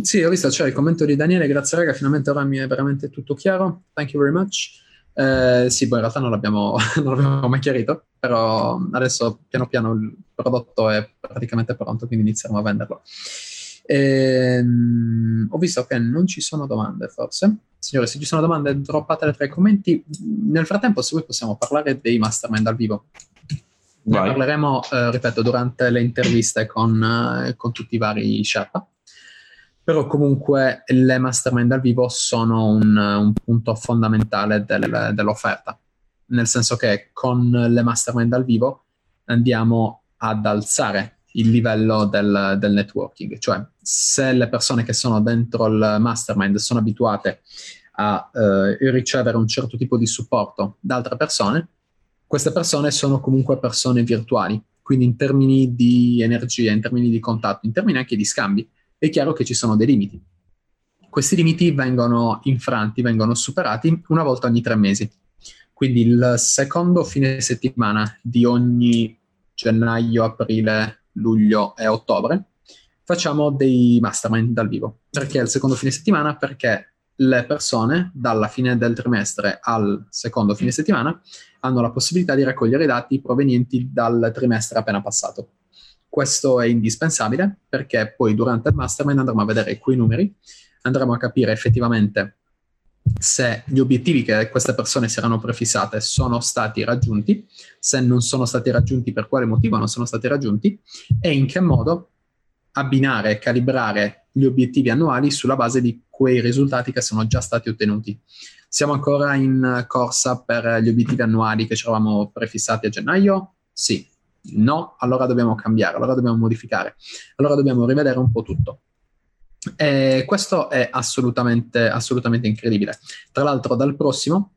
Sì, ho visto, c'è il commento di Daniele, grazie raga, finalmente ora mi è veramente tutto chiaro. Thank you very much. Eh, sì, poi in realtà non l'abbiamo, non l'abbiamo, mai chiarito, però adesso piano piano il prodotto è praticamente pronto, quindi inizieremo a venderlo. Ehm, ho visto che non ci sono domande, forse. Signore, se ci sono domande, droppatele tra i commenti. Nel frattempo, se vuoi, possiamo parlare dei mastermind dal vivo. Ne parleremo, eh, ripeto, durante le interviste con, eh, con tutti i vari Sherpa. Però comunque le mastermind dal vivo sono un, un punto fondamentale del, dell'offerta, nel senso che con le mastermind dal vivo andiamo ad alzare il livello del, del, networking, cioè se le persone che sono dentro il mastermind sono abituate a eh, ricevere un certo tipo di supporto da altre persone, queste persone sono comunque persone virtuali, quindi in termini di energia, in termini di contatto, in termini anche di scambi, è chiaro che ci sono dei limiti. Questi limiti vengono infranti, vengono superati una volta ogni tre mesi. Quindi il secondo fine settimana di ogni gennaio, aprile, luglio e ottobre facciamo dei mastermind dal vivo. Perché il secondo fine settimana? Perché le persone dalla fine del trimestre al secondo fine settimana hanno la possibilità di raccogliere i dati provenienti dal trimestre appena passato. Questo è indispensabile perché poi durante il mastermind andremo a vedere quei numeri, andremo a capire effettivamente se gli obiettivi che queste persone si erano prefissate sono stati raggiunti, se non sono stati raggiunti, per quale motivo non sono stati raggiunti e in che modo abbinare e calibrare gli obiettivi annuali sulla base di quei risultati che sono già stati ottenuti. Siamo ancora in corsa per gli obiettivi annuali che ci eravamo prefissati a gennaio? Sì. No, allora dobbiamo cambiare, allora dobbiamo modificare, allora dobbiamo rivedere un po' tutto. E questo è assolutamente, assolutamente incredibile. Tra l'altro, dal prossimo,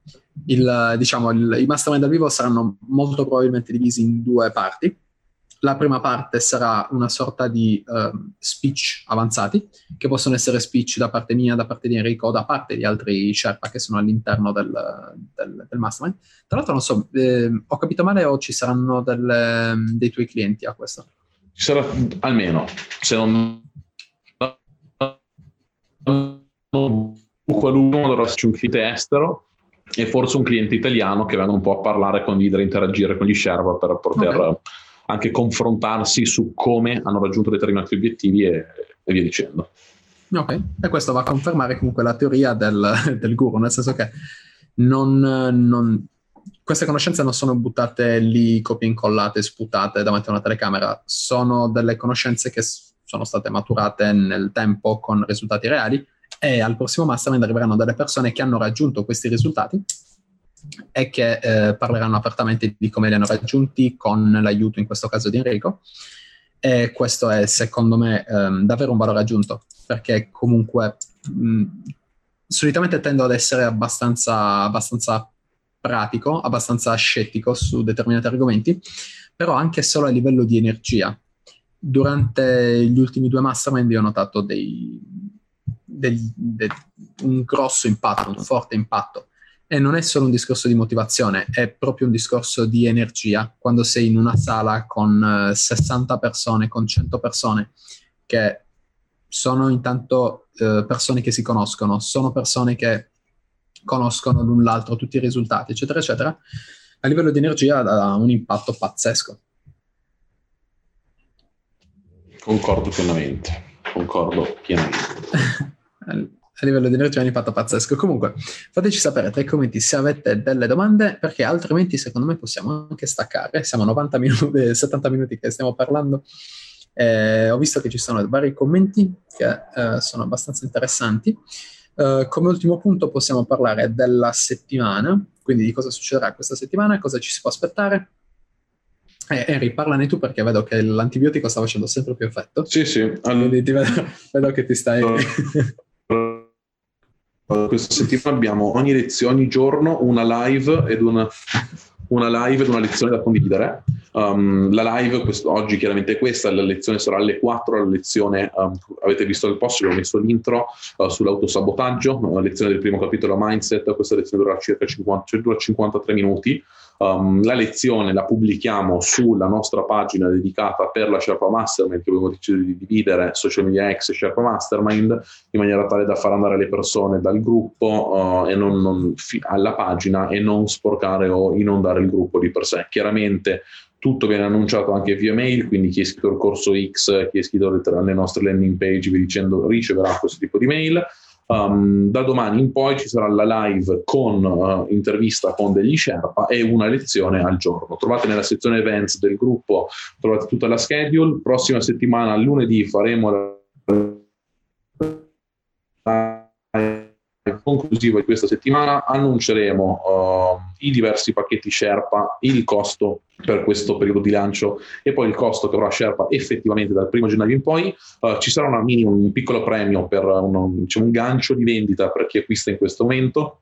il, diciamo, il, i mastermind dal vivo saranno molto probabilmente divisi in due parti la prima parte sarà una sorta di uh, speech avanzati, che possono essere speech da parte mia, da parte di Enrico, da parte di altri Sherpa che sono all'interno del, del, del mastermind. Tra l'altro, non so, eh, ho capito male o ci saranno delle, dei tuoi clienti a questo? Ci sarà almeno, se non qualcuno dovrà esserci un cliente estero e forse un cliente italiano che venga un po' a parlare, condividere, interagire con gli Sherpa per poter... Okay anche confrontarsi su come hanno raggiunto determinati obiettivi e, e via dicendo. Ok, e questo va a confermare comunque la teoria del, del guru, nel senso che non, non, queste conoscenze non sono buttate lì, copie incollate, sputate davanti a una telecamera, sono delle conoscenze che sono state maturate nel tempo con risultati reali e al prossimo mastermind arriveranno delle persone che hanno raggiunto questi risultati e che eh, parleranno apertamente di come li hanno raggiunti con l'aiuto in questo caso di Enrico e questo è secondo me ehm, davvero un valore aggiunto perché comunque mh, solitamente tendo ad essere abbastanza, abbastanza pratico, abbastanza scettico su determinati argomenti, però anche solo a livello di energia. Durante gli ultimi due mastermind ho notato dei, del, del, un grosso impatto, un forte impatto e non è solo un discorso di motivazione, è proprio un discorso di energia. Quando sei in una sala con 60 eh, persone, con 100 persone, che sono intanto uh, persone che si conoscono, sono persone che conoscono l'un l'altro, tutti i risultati, eccetera, eccetera, a livello di energia ha un impatto pazzesco. Concordo pienamente, concordo pienamente. a livello di energia è un impatto pazzesco. Comunque, fateci sapere tra i commenti se avete delle domande, perché altrimenti secondo me possiamo anche staccare. Siamo a 90 minuti, 70 minuti che stiamo parlando. Eh, ho visto che ci sono vari commenti che eh, sono abbastanza interessanti. Uh, come ultimo punto possiamo parlare della settimana, quindi di cosa succederà questa settimana, cosa ci si può aspettare. Eh, Henry, parlane tu perché vedo che l'antibiotico sta facendo sempre più effetto. Sì, sì. Allora... Vedo, vedo, che ti stai... questa settimana abbiamo ogni lezione, ogni giorno una live ed una, una live ed una lezione da condividere. Um, la live questo, oggi chiaramente è questa, la lezione sarà alle 4, la lezione, um, avete visto il post, ho messo l'intro uh, sull'autosabotaggio, uh, lezione del primo capitolo Mindset, questa lezione durerà circa 50, cioè dura 53 minuti. Um, la lezione la pubblichiamo sulla nostra pagina dedicata per la Sherpa Mastermind che abbiamo deciso di dividere social media X e Sherpa Mastermind in maniera tale da far andare le persone dal gruppo uh, non, non fi- alla pagina e non sporcare o inondare il gruppo di per sé. Chiaramente tutto viene annunciato anche via mail, quindi chi è iscritto al corso X, chi è iscritto alle nostre landing page, vi dicendo, riceverà questo tipo di mail. Um, da domani in poi ci sarà la live con uh, intervista con degli Sherpa e una lezione al giorno. Trovate nella sezione events del gruppo, trovate tutta la schedule. Prossima settimana, lunedì, faremo la conclusivo di questa settimana annunceremo uh, i diversi pacchetti Sherpa, il costo per questo periodo di lancio e poi il costo che avrà Sherpa effettivamente dal primo gennaio in poi. Uh, ci sarà mini, un piccolo premio per uno, diciamo, un gancio di vendita per chi acquista in questo momento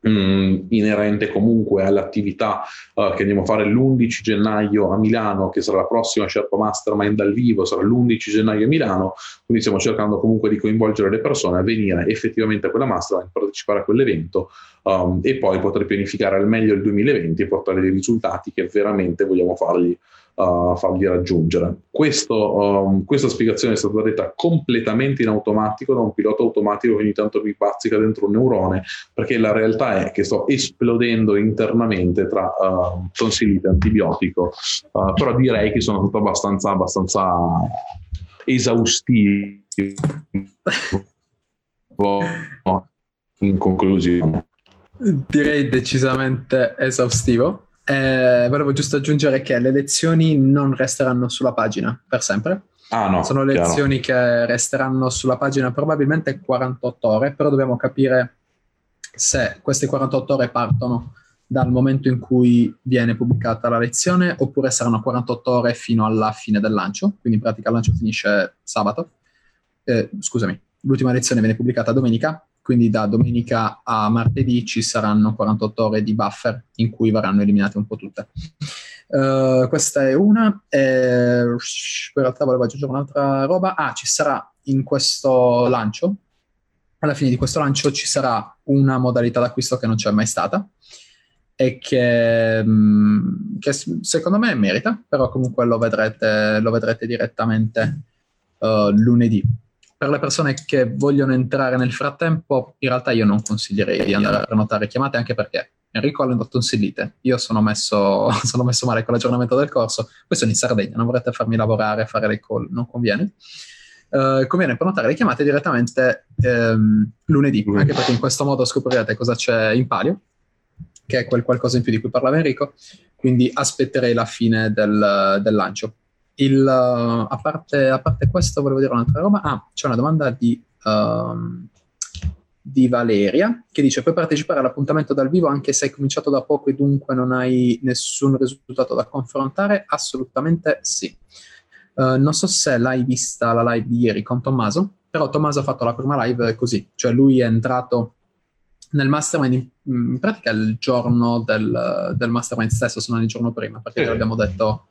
mh, inerente comunque all'attività uh, che andiamo a fare l'11 gennaio a Milano, che sarà la prossima Sherpa Mastermind dal vivo, sarà l'11 gennaio a Milano, quindi stiamo cercando comunque di coinvolgere le persone a venire effettivamente a quella mastermind, partecipare a quell'evento um, e poi poter pianificare al meglio il 2020 e portare dei risultati che veramente vogliamo fargli uh, fargli raggiungere. Questo, um, questa spiegazione è stata detta completamente in automatico da un pilota automatico che ogni tanto mi pazzica dentro un neurone, perché la realtà è che sto esplodendo internamente tra uh, tonsillite antibiotico, uh, però direi che sono stato abbastanza, abbastanza esaustivo in conclusione. Direi decisamente esaustivo. Eh, volevo giusto aggiungere che le lezioni non resteranno sulla pagina per sempre. Ah, no, Sono lezioni chiaro. che resteranno sulla pagina probabilmente 48 ore, però dobbiamo capire se queste 48 ore partono dal momento in cui viene pubblicata la lezione oppure saranno 48 ore fino alla fine del lancio, quindi in pratica il lancio finisce sabato. Eh, scusami, l'ultima lezione viene pubblicata domenica, quindi da domenica a martedì ci saranno 48 ore di buffer in cui verranno eliminate un po' tutte. Uh, questa è una, e, in realtà volevo aggiungere un'altra roba. Ah, ci sarà in questo lancio, alla fine di questo lancio ci sarà una modalità d'acquisto che non c'è mai stata e che, mm, che secondo me merita, però comunque lo vedrete, lo vedrete direttamente uh, lunedì per le persone che vogliono entrare nel frattempo, in realtà io non consiglierei di andare a prenotare chiamate anche perché Enrico ha le tonsillite, io sono messo, sono messo male con l'aggiornamento del corso, poi sono in Sardegna, non vorrete farmi lavorare, fare le call, non conviene. Uh, conviene prenotare le chiamate direttamente um, lunedì, anche perché in questo modo scoprirete cosa c'è in palio, che è quel qualcosa in più di cui parlava Enrico, quindi aspetterei la fine del, del lancio. Il, uh, a, parte, a, parte, questo, volevo dire un'altra roba. Ah, c'è una domanda di, uh, di, Valeria che dice: Puoi partecipare all'appuntamento dal vivo anche se hai cominciato da poco e dunque non hai nessun risultato da confrontare? Assolutamente sì. Uh, non so se l'hai vista la live di ieri con Tommaso, però Tommaso ha fatto la prima live così, cioè lui è entrato nel mastermind in, pratica il giorno del, del, mastermind stesso, se non il giorno prima, perché sì. l'abbiamo detto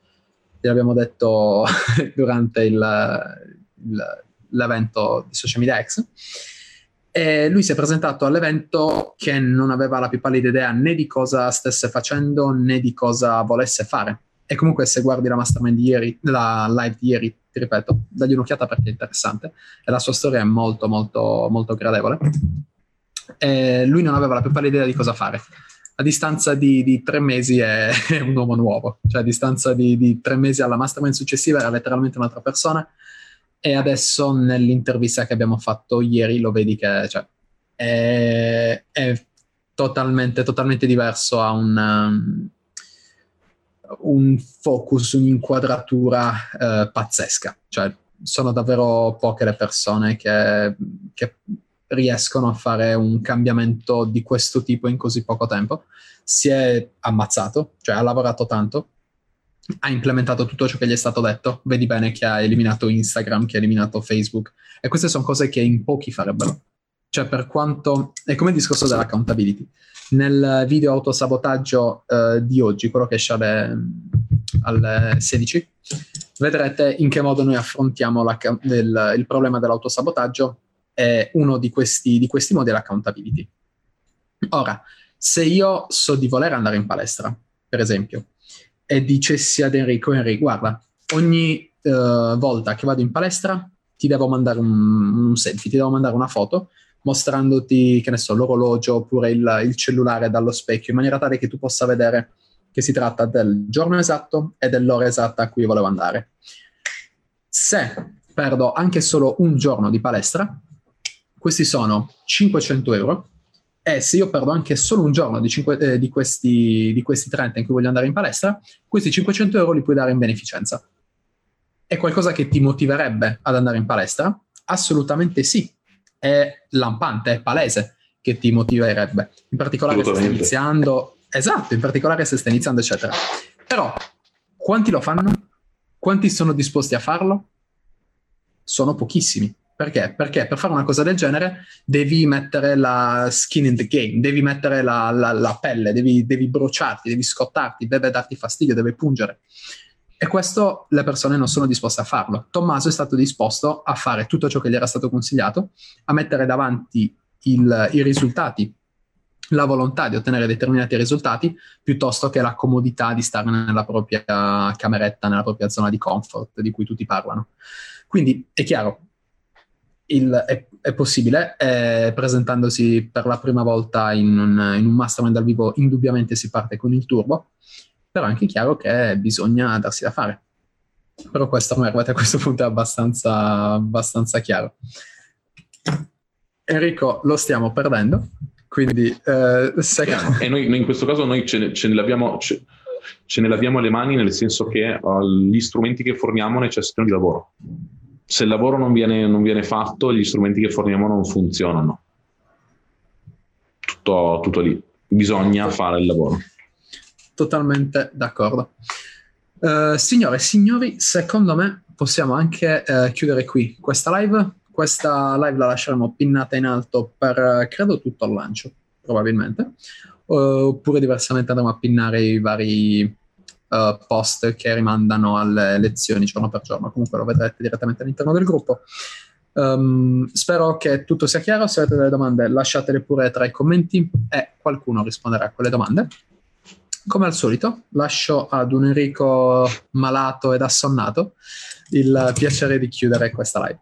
l'abbiamo detto durante il, il, l'evento di Social Media X. E lui si è presentato all'evento che non aveva la più pallida idea né di cosa stesse facendo né di cosa volesse fare. E comunque, se guardi la mastermind di ieri, la live di ieri, ti ripeto, dagli un'occhiata perché è interessante e la sua storia è molto, molto, molto gradevole. E lui non aveva la più pallida idea di cosa fare a distanza di, di tre mesi è, è, un uomo nuovo, cioè a distanza di, di tre mesi alla mastermind successiva era letteralmente un'altra persona. E adesso nell'intervista che abbiamo fatto ieri lo vedi che cioè, è, è totalmente, totalmente diverso, ha un, um, un focus, un'inquadratura uh, pazzesca, cioè sono davvero poche le persone che, che riescono a fare un cambiamento di questo tipo in così poco tempo. Si è ammazzato, cioè ha lavorato tanto, ha implementato tutto ciò che gli è stato detto. Vedi bene che ha eliminato Instagram, che ha eliminato Facebook. E queste sono cose che in pochi farebbero. Cioè, per quanto. È come il discorso dell'accountability. Nel video autosabotaggio eh, di oggi, quello che esce alle, alle 16, vedrete in che modo noi affrontiamo il, il problema dell'autosabotaggio è uno di questi, di questi modi l'accountability. Ora, se io so di voler andare in palestra, per esempio, e dicessi ad Enrico, Enrico, guarda, ogni uh, volta che vado in palestra ti devo mandare un, un, selfie, ti devo mandare una foto mostrandoti, che ne so, l'orologio oppure il, il cellulare dallo specchio, in maniera tale che tu possa vedere che si tratta del giorno esatto e dell'ora esatta a cui volevo andare. Se perdo anche solo un giorno di palestra, questi sono 500 euro e se io perdo anche solo un giorno di, 5, eh, di, questi, di questi 30 in cui voglio andare in palestra, questi 500 euro li puoi dare in beneficenza. È qualcosa che ti motiverebbe ad andare in palestra? Assolutamente sì. È lampante, è palese che ti motiverebbe. In particolare se stai iniziando, esatto, in particolare se stai iniziando, eccetera. Però, quanti lo fanno? Quanti sono disposti a farlo? Sono pochissimi. Perché? Perché per fare una cosa del genere devi mettere la skin in the game, devi mettere la, la, la pelle, devi, devi, bruciarti, devi scottarti, deve darti fastidio, deve pungere. E questo le persone non sono disposte a farlo. Tommaso è stato disposto a fare tutto ciò che gli era stato consigliato, a mettere davanti il, i risultati, la volontà di ottenere determinati risultati, piuttosto che la comodità di stare nella propria cameretta, nella propria zona di comfort di cui tutti parlano. Quindi è chiaro, il, è, è, possibile, eh, presentandosi per la prima volta in un, in un mastermind dal vivo, indubbiamente si parte con il turbo, però è anche chiaro che bisogna darsi da fare. Però questo ormai a questo punto è abbastanza, abbastanza chiaro. Enrico, lo stiamo perdendo, quindi eh, sei... E noi, noi, in questo caso noi ce ne, ce ne laviamo... Ce ce ne laviamo le mani nel senso che uh, gli strumenti che forniamo necessitano di lavoro se il lavoro non viene, non viene fatto, gli strumenti che forniamo non funzionano. Tutto, tutto lì. Bisogna fare il lavoro. Totalmente d'accordo. Uh, signore e signori, secondo me possiamo anche uh, chiudere qui questa live. Questa live la lasceremo pinnata in alto per uh, credo tutto il lancio, probabilmente. oppure diversamente andremo a pinnare i vari uh, post che rimandano alle lezioni giorno per giorno. Comunque lo vedrete direttamente all'interno del gruppo. Um, spero che tutto sia chiaro. Se avete delle domande, lasciatele pure tra i commenti e qualcuno risponderà a quelle domande. Come al solito, lascio ad un Enrico malato ed assonnato il piacere di chiudere questa live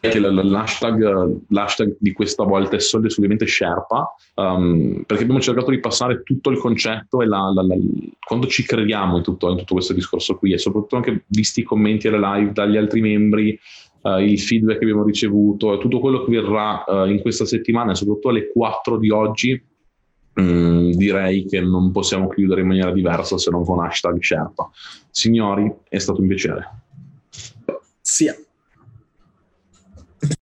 che l'hashtag, l'hashtag, di questa volta è soldi assolutamente Sherpa, um, perché abbiamo cercato di passare tutto il concetto e la, la, la, quando ci crediamo in tutto, in tutto, questo discorso qui e soprattutto anche visti i commenti alle live dagli altri membri, uh, il feedback che abbiamo ricevuto e tutto quello che verrà uh, in questa settimana e soprattutto alle 4 di oggi, um, direi che non possiamo chiudere in maniera diversa se non con hashtag Sherpa. Signori, è stato un piacere.